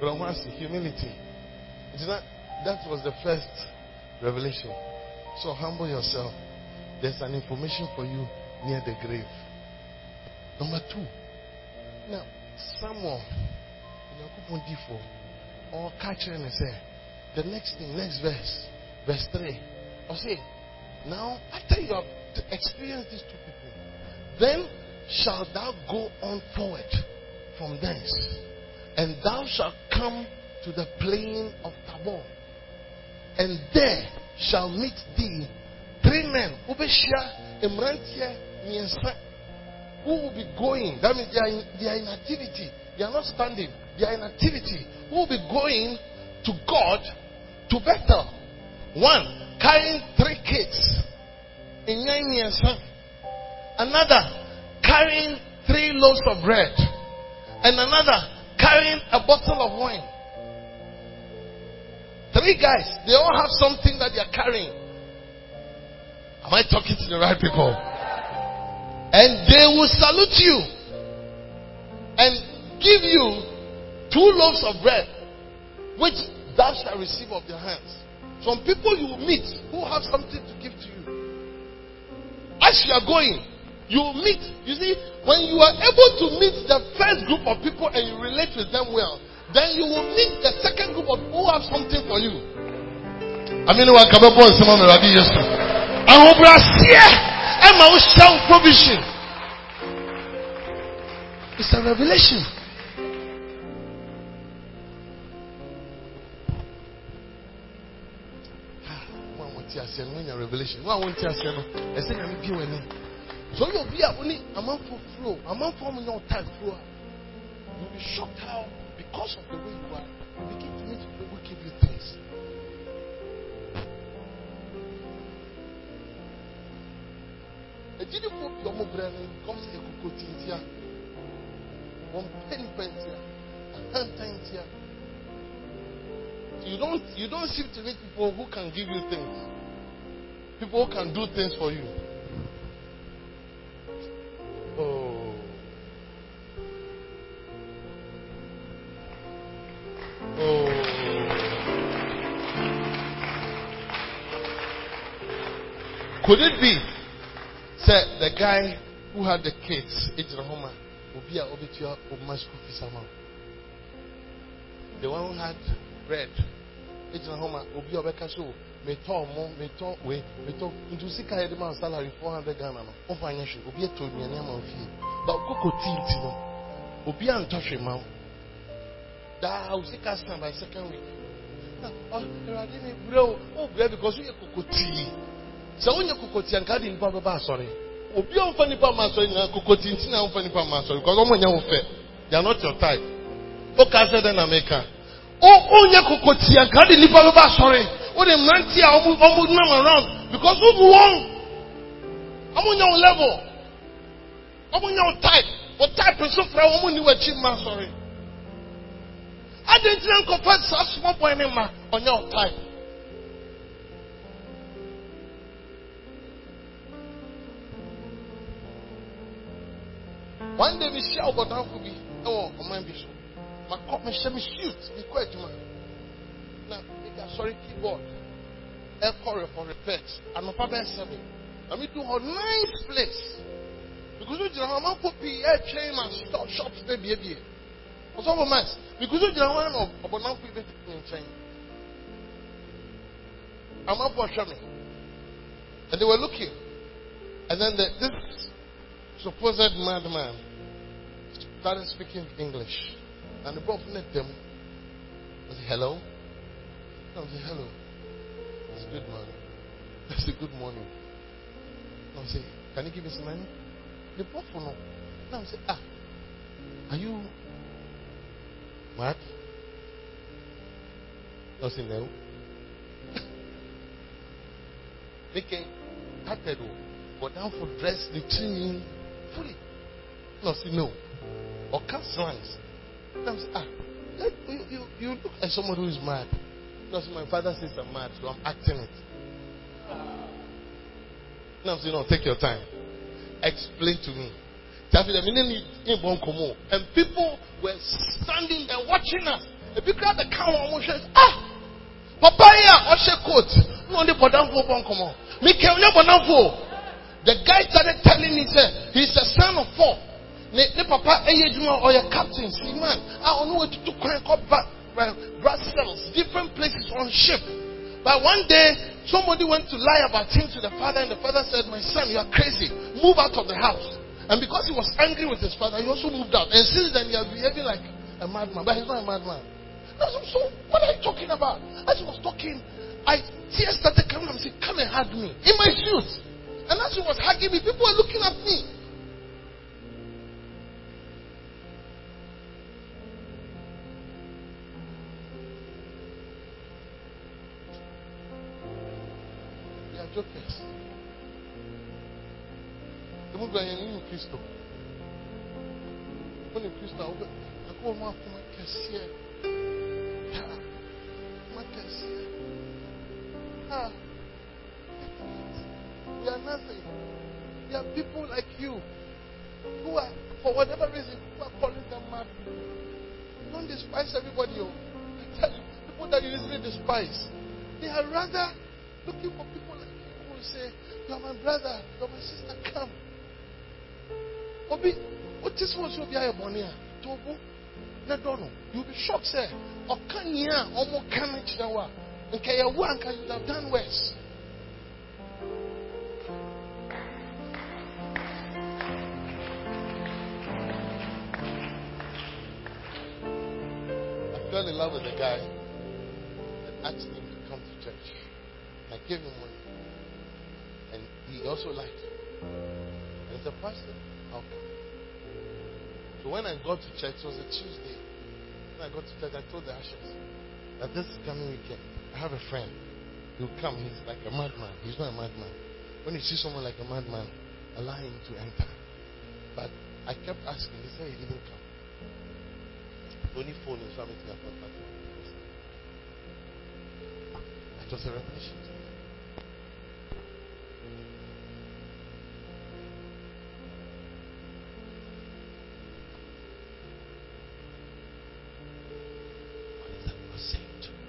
I see humility. It's not, that was the first revelation. So humble yourself. There's an information for you near the grave. Number two. Now, Samuel, Yakupon D4, or catcher and say, the next thing, next verse, verse 3. Or say, now, after you have experienced these two people, then shalt thou go on forward from thence, and thou shalt come to the plain of Tabor, and there shall meet thee three men. Ubeshia, Emrantia, Miensa, who will be going. That means they are, in, they are in activity. They are not standing. They are in activity. Who will be going to God to Bethel. One carrying three kids. In Miensa. Another carrying three loaves of bread. And another carrying a bottle of wine. Three guys, they all have something that they are carrying. Am I talking to the right people? And they will salute you and give you two loaves of bread, which thou shalt receive of their hands. Some people you will meet who have something to give to you. As you are going, you meet. You see, when you are able to meet the first group of people and you relate with them well, then you will meet the second group of people who have something for you. I mean, what can born someone already used to? And who Emma will show provision. It's a revelation. Ah, One to say when your revelation. One want to say no. So you'll be a only a man for flow, a man for no time flow. You'll be shocked how because of the way you are, you begin to meet people who give you things. Ejidi fo bi ọmọ brẹ ni kọm sẹ ekoko tintia pẹ nipa ntia ahantan ntia you don't you don't seem to meet people who can give you things. People who can do things for you could it be Say the guy who had the kids, Ejrahoma, Obia Obitua Obma school fees amount. The one who had bread, Ejrahoma, Obia Obeka show, me talk more, me talk way, me talk into Sika Edman salary 400 Ghana. No, Opa Yashu, Obia told me a name of you. ba koko tii nti no obi antɔ hwɛ ma wo daa o sika san by second week na oh, ɔ ɛwurade mi brɛ o o oh, brɛ because o yɛ koko tii sɛ o nyɛ koko tii anka de nipa bɛba asɔre. Obi a nfa nipa ma asɔre nyinaa koko tii nti na nfa nipa ma asɔre because ɔmo nyɛ wo fɛ. They are not your type. O ka sɛ dɛ na meka? O o nyɛ koko tii anka de nipa bɛba asɔre. O de mmeranteɛ a ɔmo ɔmo nam around because o bu wɔn ɔmo nyɛ wo level. Ɔmo nyɛ wo type. Wo type nso fira wɔn ni w'akyi ma asɔre. Adi ntina nkɔfa saa small boy ne ma ɔnyɛ wo type. One day mi hyia ɔbɔdanfo bi ɛwɔ ɔman bi so ma kɔ mi hyɛ mi suit mi kɔ adwuma na mi ga sɔre keyboard. Ɛkɔ rɛ for repairs anɔpa bɛyɛ seven na mi du hɔ nice place. Because o gyina hɔ ɔmanfo pii ɛtwɛn ma shop shops bɛ biebie ɔsɔfo max because o gyina hɔ ɛna ɔbɔdanfo bi bɛ ti ne nkyɛn amanfo ɔhwɛ mi and they were looking. And then the, this supposed madman started speaking English. And the prophet met them. I said, hello? I said, hello. It's good morning. I said, good morning. I said, can you give me some money? The prophet no. Now I said, ah, are you mad? I said, no. Making tatted but down for dress the training fully. No, see, no. Or cast. Now, say, ah, you, you, you look at someone who is mad. See, my father says I'm mad, so I'm acting it. Now, say, no, take your time. Explain to me. And people were standing there watching us. The people at the counter almost said, ah, yeah, what's your coat? No, the won't come on. Mikel. The guy started telling me, say, he's a son of four. Ne, ne papa juma or your captain, see man. I don't know what to do. Brussels, different places on ship. But one day, somebody went to lie about him to the father, and the father said, My son, you are crazy. Move out of the house. And because he was angry with his father, he also moved out. And since then, he has behaving like a madman. But he's not a madman. Said, So, what are you talking about? As he was talking, I tears started coming. I said, Come and hug me. In my shoes. And as he was hugging me, people were looking at me. Knew Christo. When you Christo, I go more for my cashier. My cashier. Ah. We are nothing. We are people like you who are, for whatever reason, who are calling them mad. Don't despise everybody. Oh. I tell you, people that you easily despise, they are rather looking for people like you who say, You are my brother, you are my sister, come. Obi, what is what you be a monia? Tobo, na dono. You'll be shocked, sir. Okanya, omo kame chidawa. Okay, you would have done worse. I fell in love with a guy and asked him to come to church. I gave him money. And he also liked it. And he said, Pastor, I'll come. So when I got to church, it was a Tuesday. When I got to church, I told the ushers that this coming weekend, I have a friend. He'll come. He's like a madman. He's not a madman. When you see someone like a madman, allow him to enter. But I kept asking. He said he didn't come. Only phone is something I thought It was a revelation. to me. What is that God saying to you?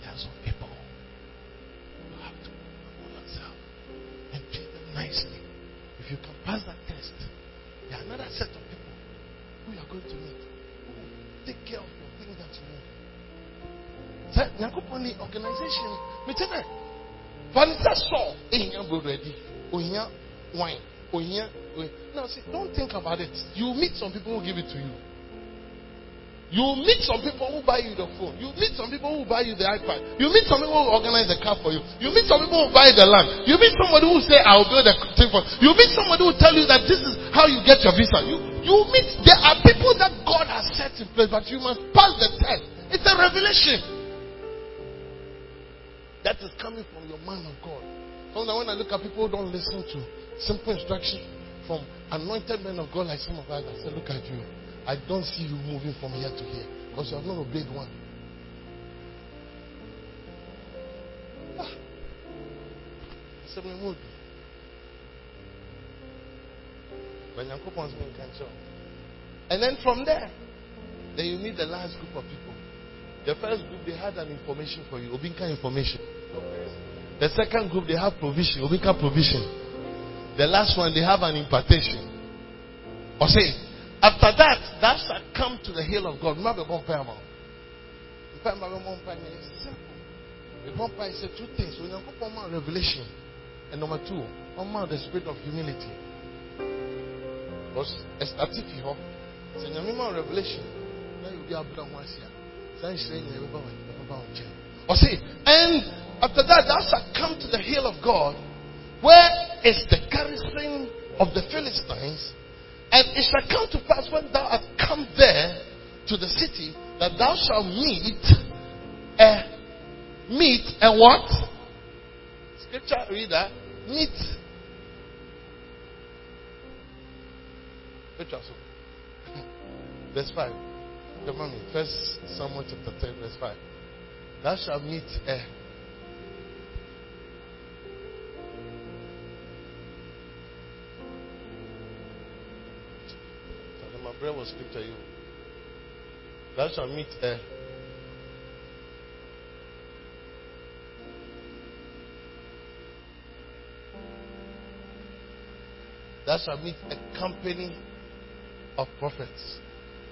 There are some people you have to humble yourself and treat them nicely. If you can pass that test, there are another set of people who you are going to meet who will take care of your things that you need. Sɛ organisation mete dɛ fa ne sɛ sɔ ɛhia brodo adi ohia wine oh here, oh. Now, see, don't think about it. You meet some people who give it to you. You meet some people who buy you the phone. You meet some people who buy you the iPad. You meet some people who organize the car for you. You meet some people who buy the land. You meet somebody who say, I'll build a thing for you. You meet somebody who tell you that this is how you get your visa. You, you meet, there are people that God has set in place, but you must pass the test. It's a revelation. That is coming from your man of God. Sometimes when I look at people who don't listen to simple instruction from anointed men of God like some of us, I say, look at you. I don't see you moving from here to here because you have not obeyed one. Ah. And then from there, then you meet the last group of people. The first group, they had an information for you, Obinka information. The second group, they have provision, Obinka provision. The last one, they have an impartation. Or say, after that, thou shalt come to the hill of God. Remember. It's simple. The part said two things. When you come on revelation, and number two, on the spirit of humility. Because it's a. So you remember revelation. Now you'll be able to one here. Then Or say, and after that, thou shalt come to the hill of God, where is the garrison of the Philistines and it shall come to pass when thou art come there to the city that thou shalt meet a meet a what? Scripture reader meet. Scripture, verse 5. Come on, First Samuel chapter 10, verse 5. Thou shalt meet a prayer was scripture you. Thou shalt meet a Thou shalt meet a company of prophets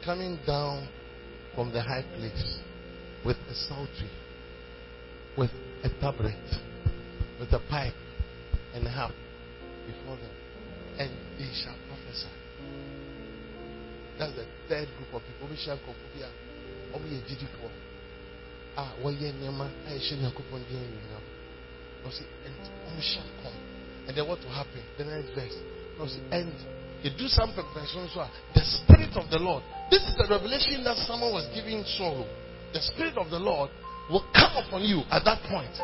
coming down from the high place with a psaltery, with a tabret, with a pipe and a harp before them, and they shall. That's the third group of people. Omisha Kofobia. Omi Ejidi for. Ah, Waye Nema, Aishin Yakupon Dian. No, see, and Omisha come. And then what will happen? The next verse. No, see, and you do some preparation. So the Spirit of the Lord. This is the revelation that someone was giving Saul. The Spirit of the Lord will come upon you at that point.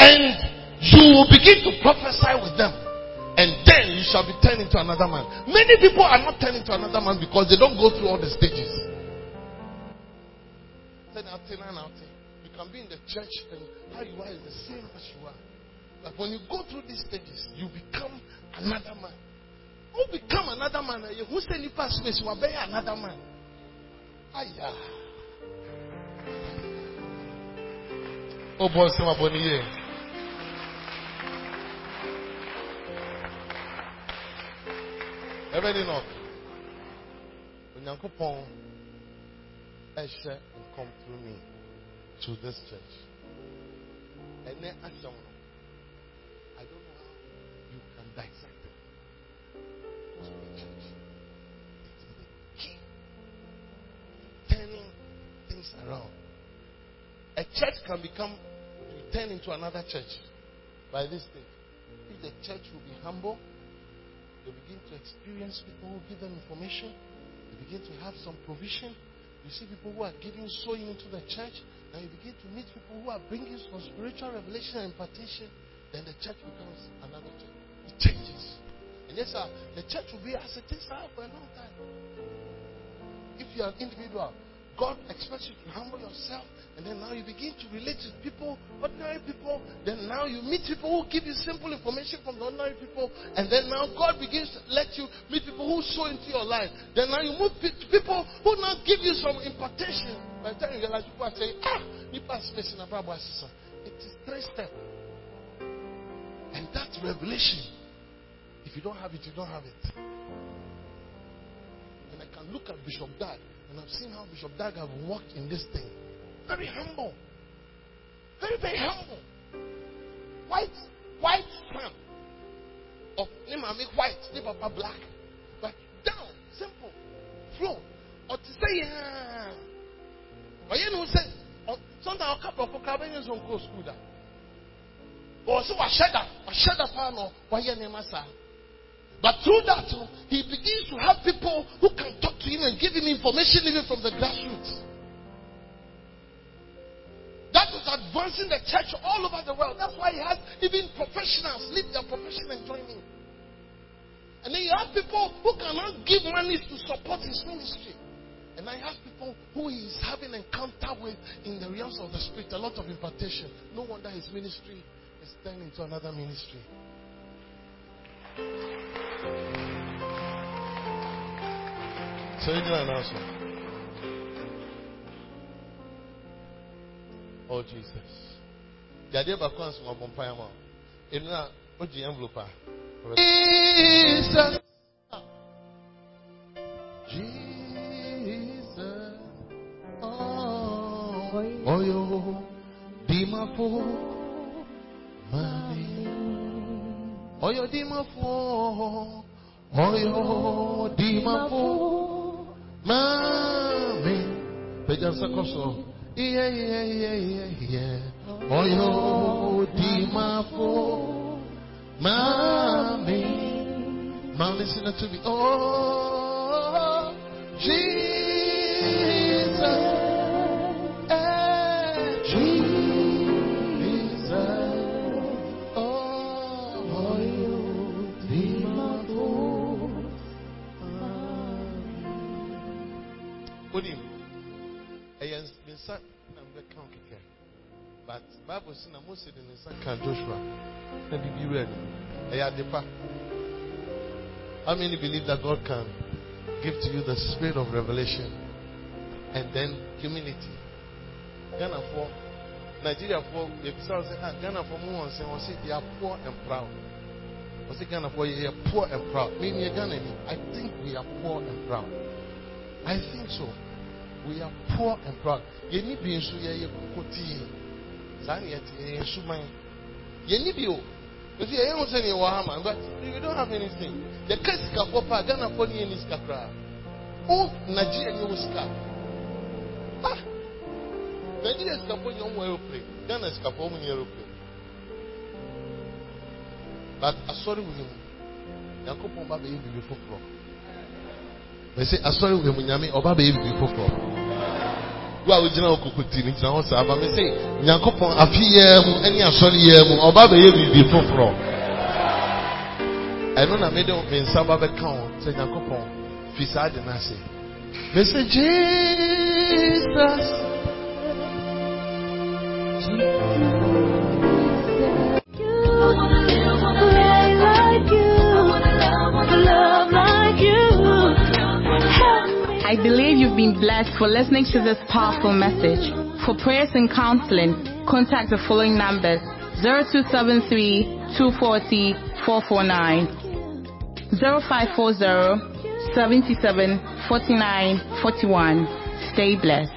And you will begin to prophesy with them and then you shall be turned into another man. Many people are not turned into another man because they don't go through all the stages. You can be in the church and how you are is the same as you are. But when you go through these stages, you become another man. Who become another man? Eh, who say you pass space? You are another man. Aya. Oh boy, say my Everybody know. Onyankopɔn ɛhyɛ come through me to this church. Ɛnɛ asɛm no, I don't know how you can dissect it to the church. It is the key turning things around. A church can become turn into another church by this thing. If the church will be humble they begin to experience people who give them information. They begin to have some provision. You see people who are giving, sowing into the church. Now you begin to meet people who are bringing some spiritual revelation and impartation. Then the church becomes another church. It changes. And yes, sir, the church will be as it is for a long time. If you are an individual, God expects you to humble yourself, and then now you begin to relate to people, ordinary people. Then now you meet people who give you simple information from the ordinary people, and then now God begins to let you meet people who sow into your life. Then now you move to people who now give you some impartation. By the time you realize people are saying, ah, Nipa space in a It is three steps. And that revelation, if you don't have it, you don't have it. And I can look at Bishop Dag and I've seen how Bishop Dag have walked in this thing. Very humble. Very, very humble. White, white son. of ne maame white, ne papa black. But down, simple, flow. Or to say, yeah. But you know, say, sometimes a couple of cabins on go school. that. Or so I shed up, I shed up, I know, why your name is but through that, he begins to have people who can talk to him and give him information even from the grassroots. That is advancing the church all over the world. That's why he has even professionals leave their profession and join him. And then you have people who cannot give money to support his ministry. And I have people who he is having encounter with in the realms of the spirit, a lot of impartation. No wonder his ministry is turning into another ministry. So you do an announcement. Oh Jesus. The idea about comes from Bompayama. In that, what the envelope? Jesus. Jesus. Oh, oh. Oh, Dimafo. Oh, yo, Dimafo. Mami, pejansa koso. Yeah, yeah, yeah, yeah, yeah. Oh, yo, di mafo. Mami, mami, listen to me. Oh, Jesus. Wo kɛkɛ but bible sɛ na mose de ne nsa ka joshua na biribi wura no ɛyɛ ade pa how many believe that god can give to you the spirit of revelation and then humility? Ghanafoɔ nigeriafoɔ yɛbisa wo sɛ ah ghanafoɔ mu wɔn sɛ wɔ sɛ they are poor and proud. Wɔ sɛ ghanafoɔ yɛyɛ poor and proud. Me neɛ ghanani i think we are poor and proud. I think so. We are poor and proud. Yeni bi nso yɛ yɛ kokotii. Saa ni yɛte yɛ yɛ suman. Yeni bi o. Efi yɛ yɛ ho sɛ ni ha ma but we don't have anything. Yɛ ka sika fɔ pa Ghana fɔ ni yɛ ni sika koraa. O Nigeria ni wo sika. Ah! Nigeria sika fɔ ni ɔmo aeroplane. Ghana sika fɔ ɔmo ni aeroplane. But asɔre wo ni mu. Yankopɔn ba bɛ yɛ bibi foforɔ. Mɛsɛ asɔre wɛ mu nyame ɔba bɛyɛ bibi foforɔ wo a wogyina hɔ kokoti no gyina hɔ saa ba mɛsɛ nyankopɔn afe yɛɛ mu ne asɔre yɛɛ mu ɔba bɛyɛ bibi foforɔ ɛno na mede me nsa ba bɛka wo sɛ nyankopɔn fi saa de no ase mɛsɛ jesus. Pray You've been blessed for listening to this powerful message. For prayers and counseling, contact the following numbers 0273 240 449, 0540 77 49 41. Stay blessed.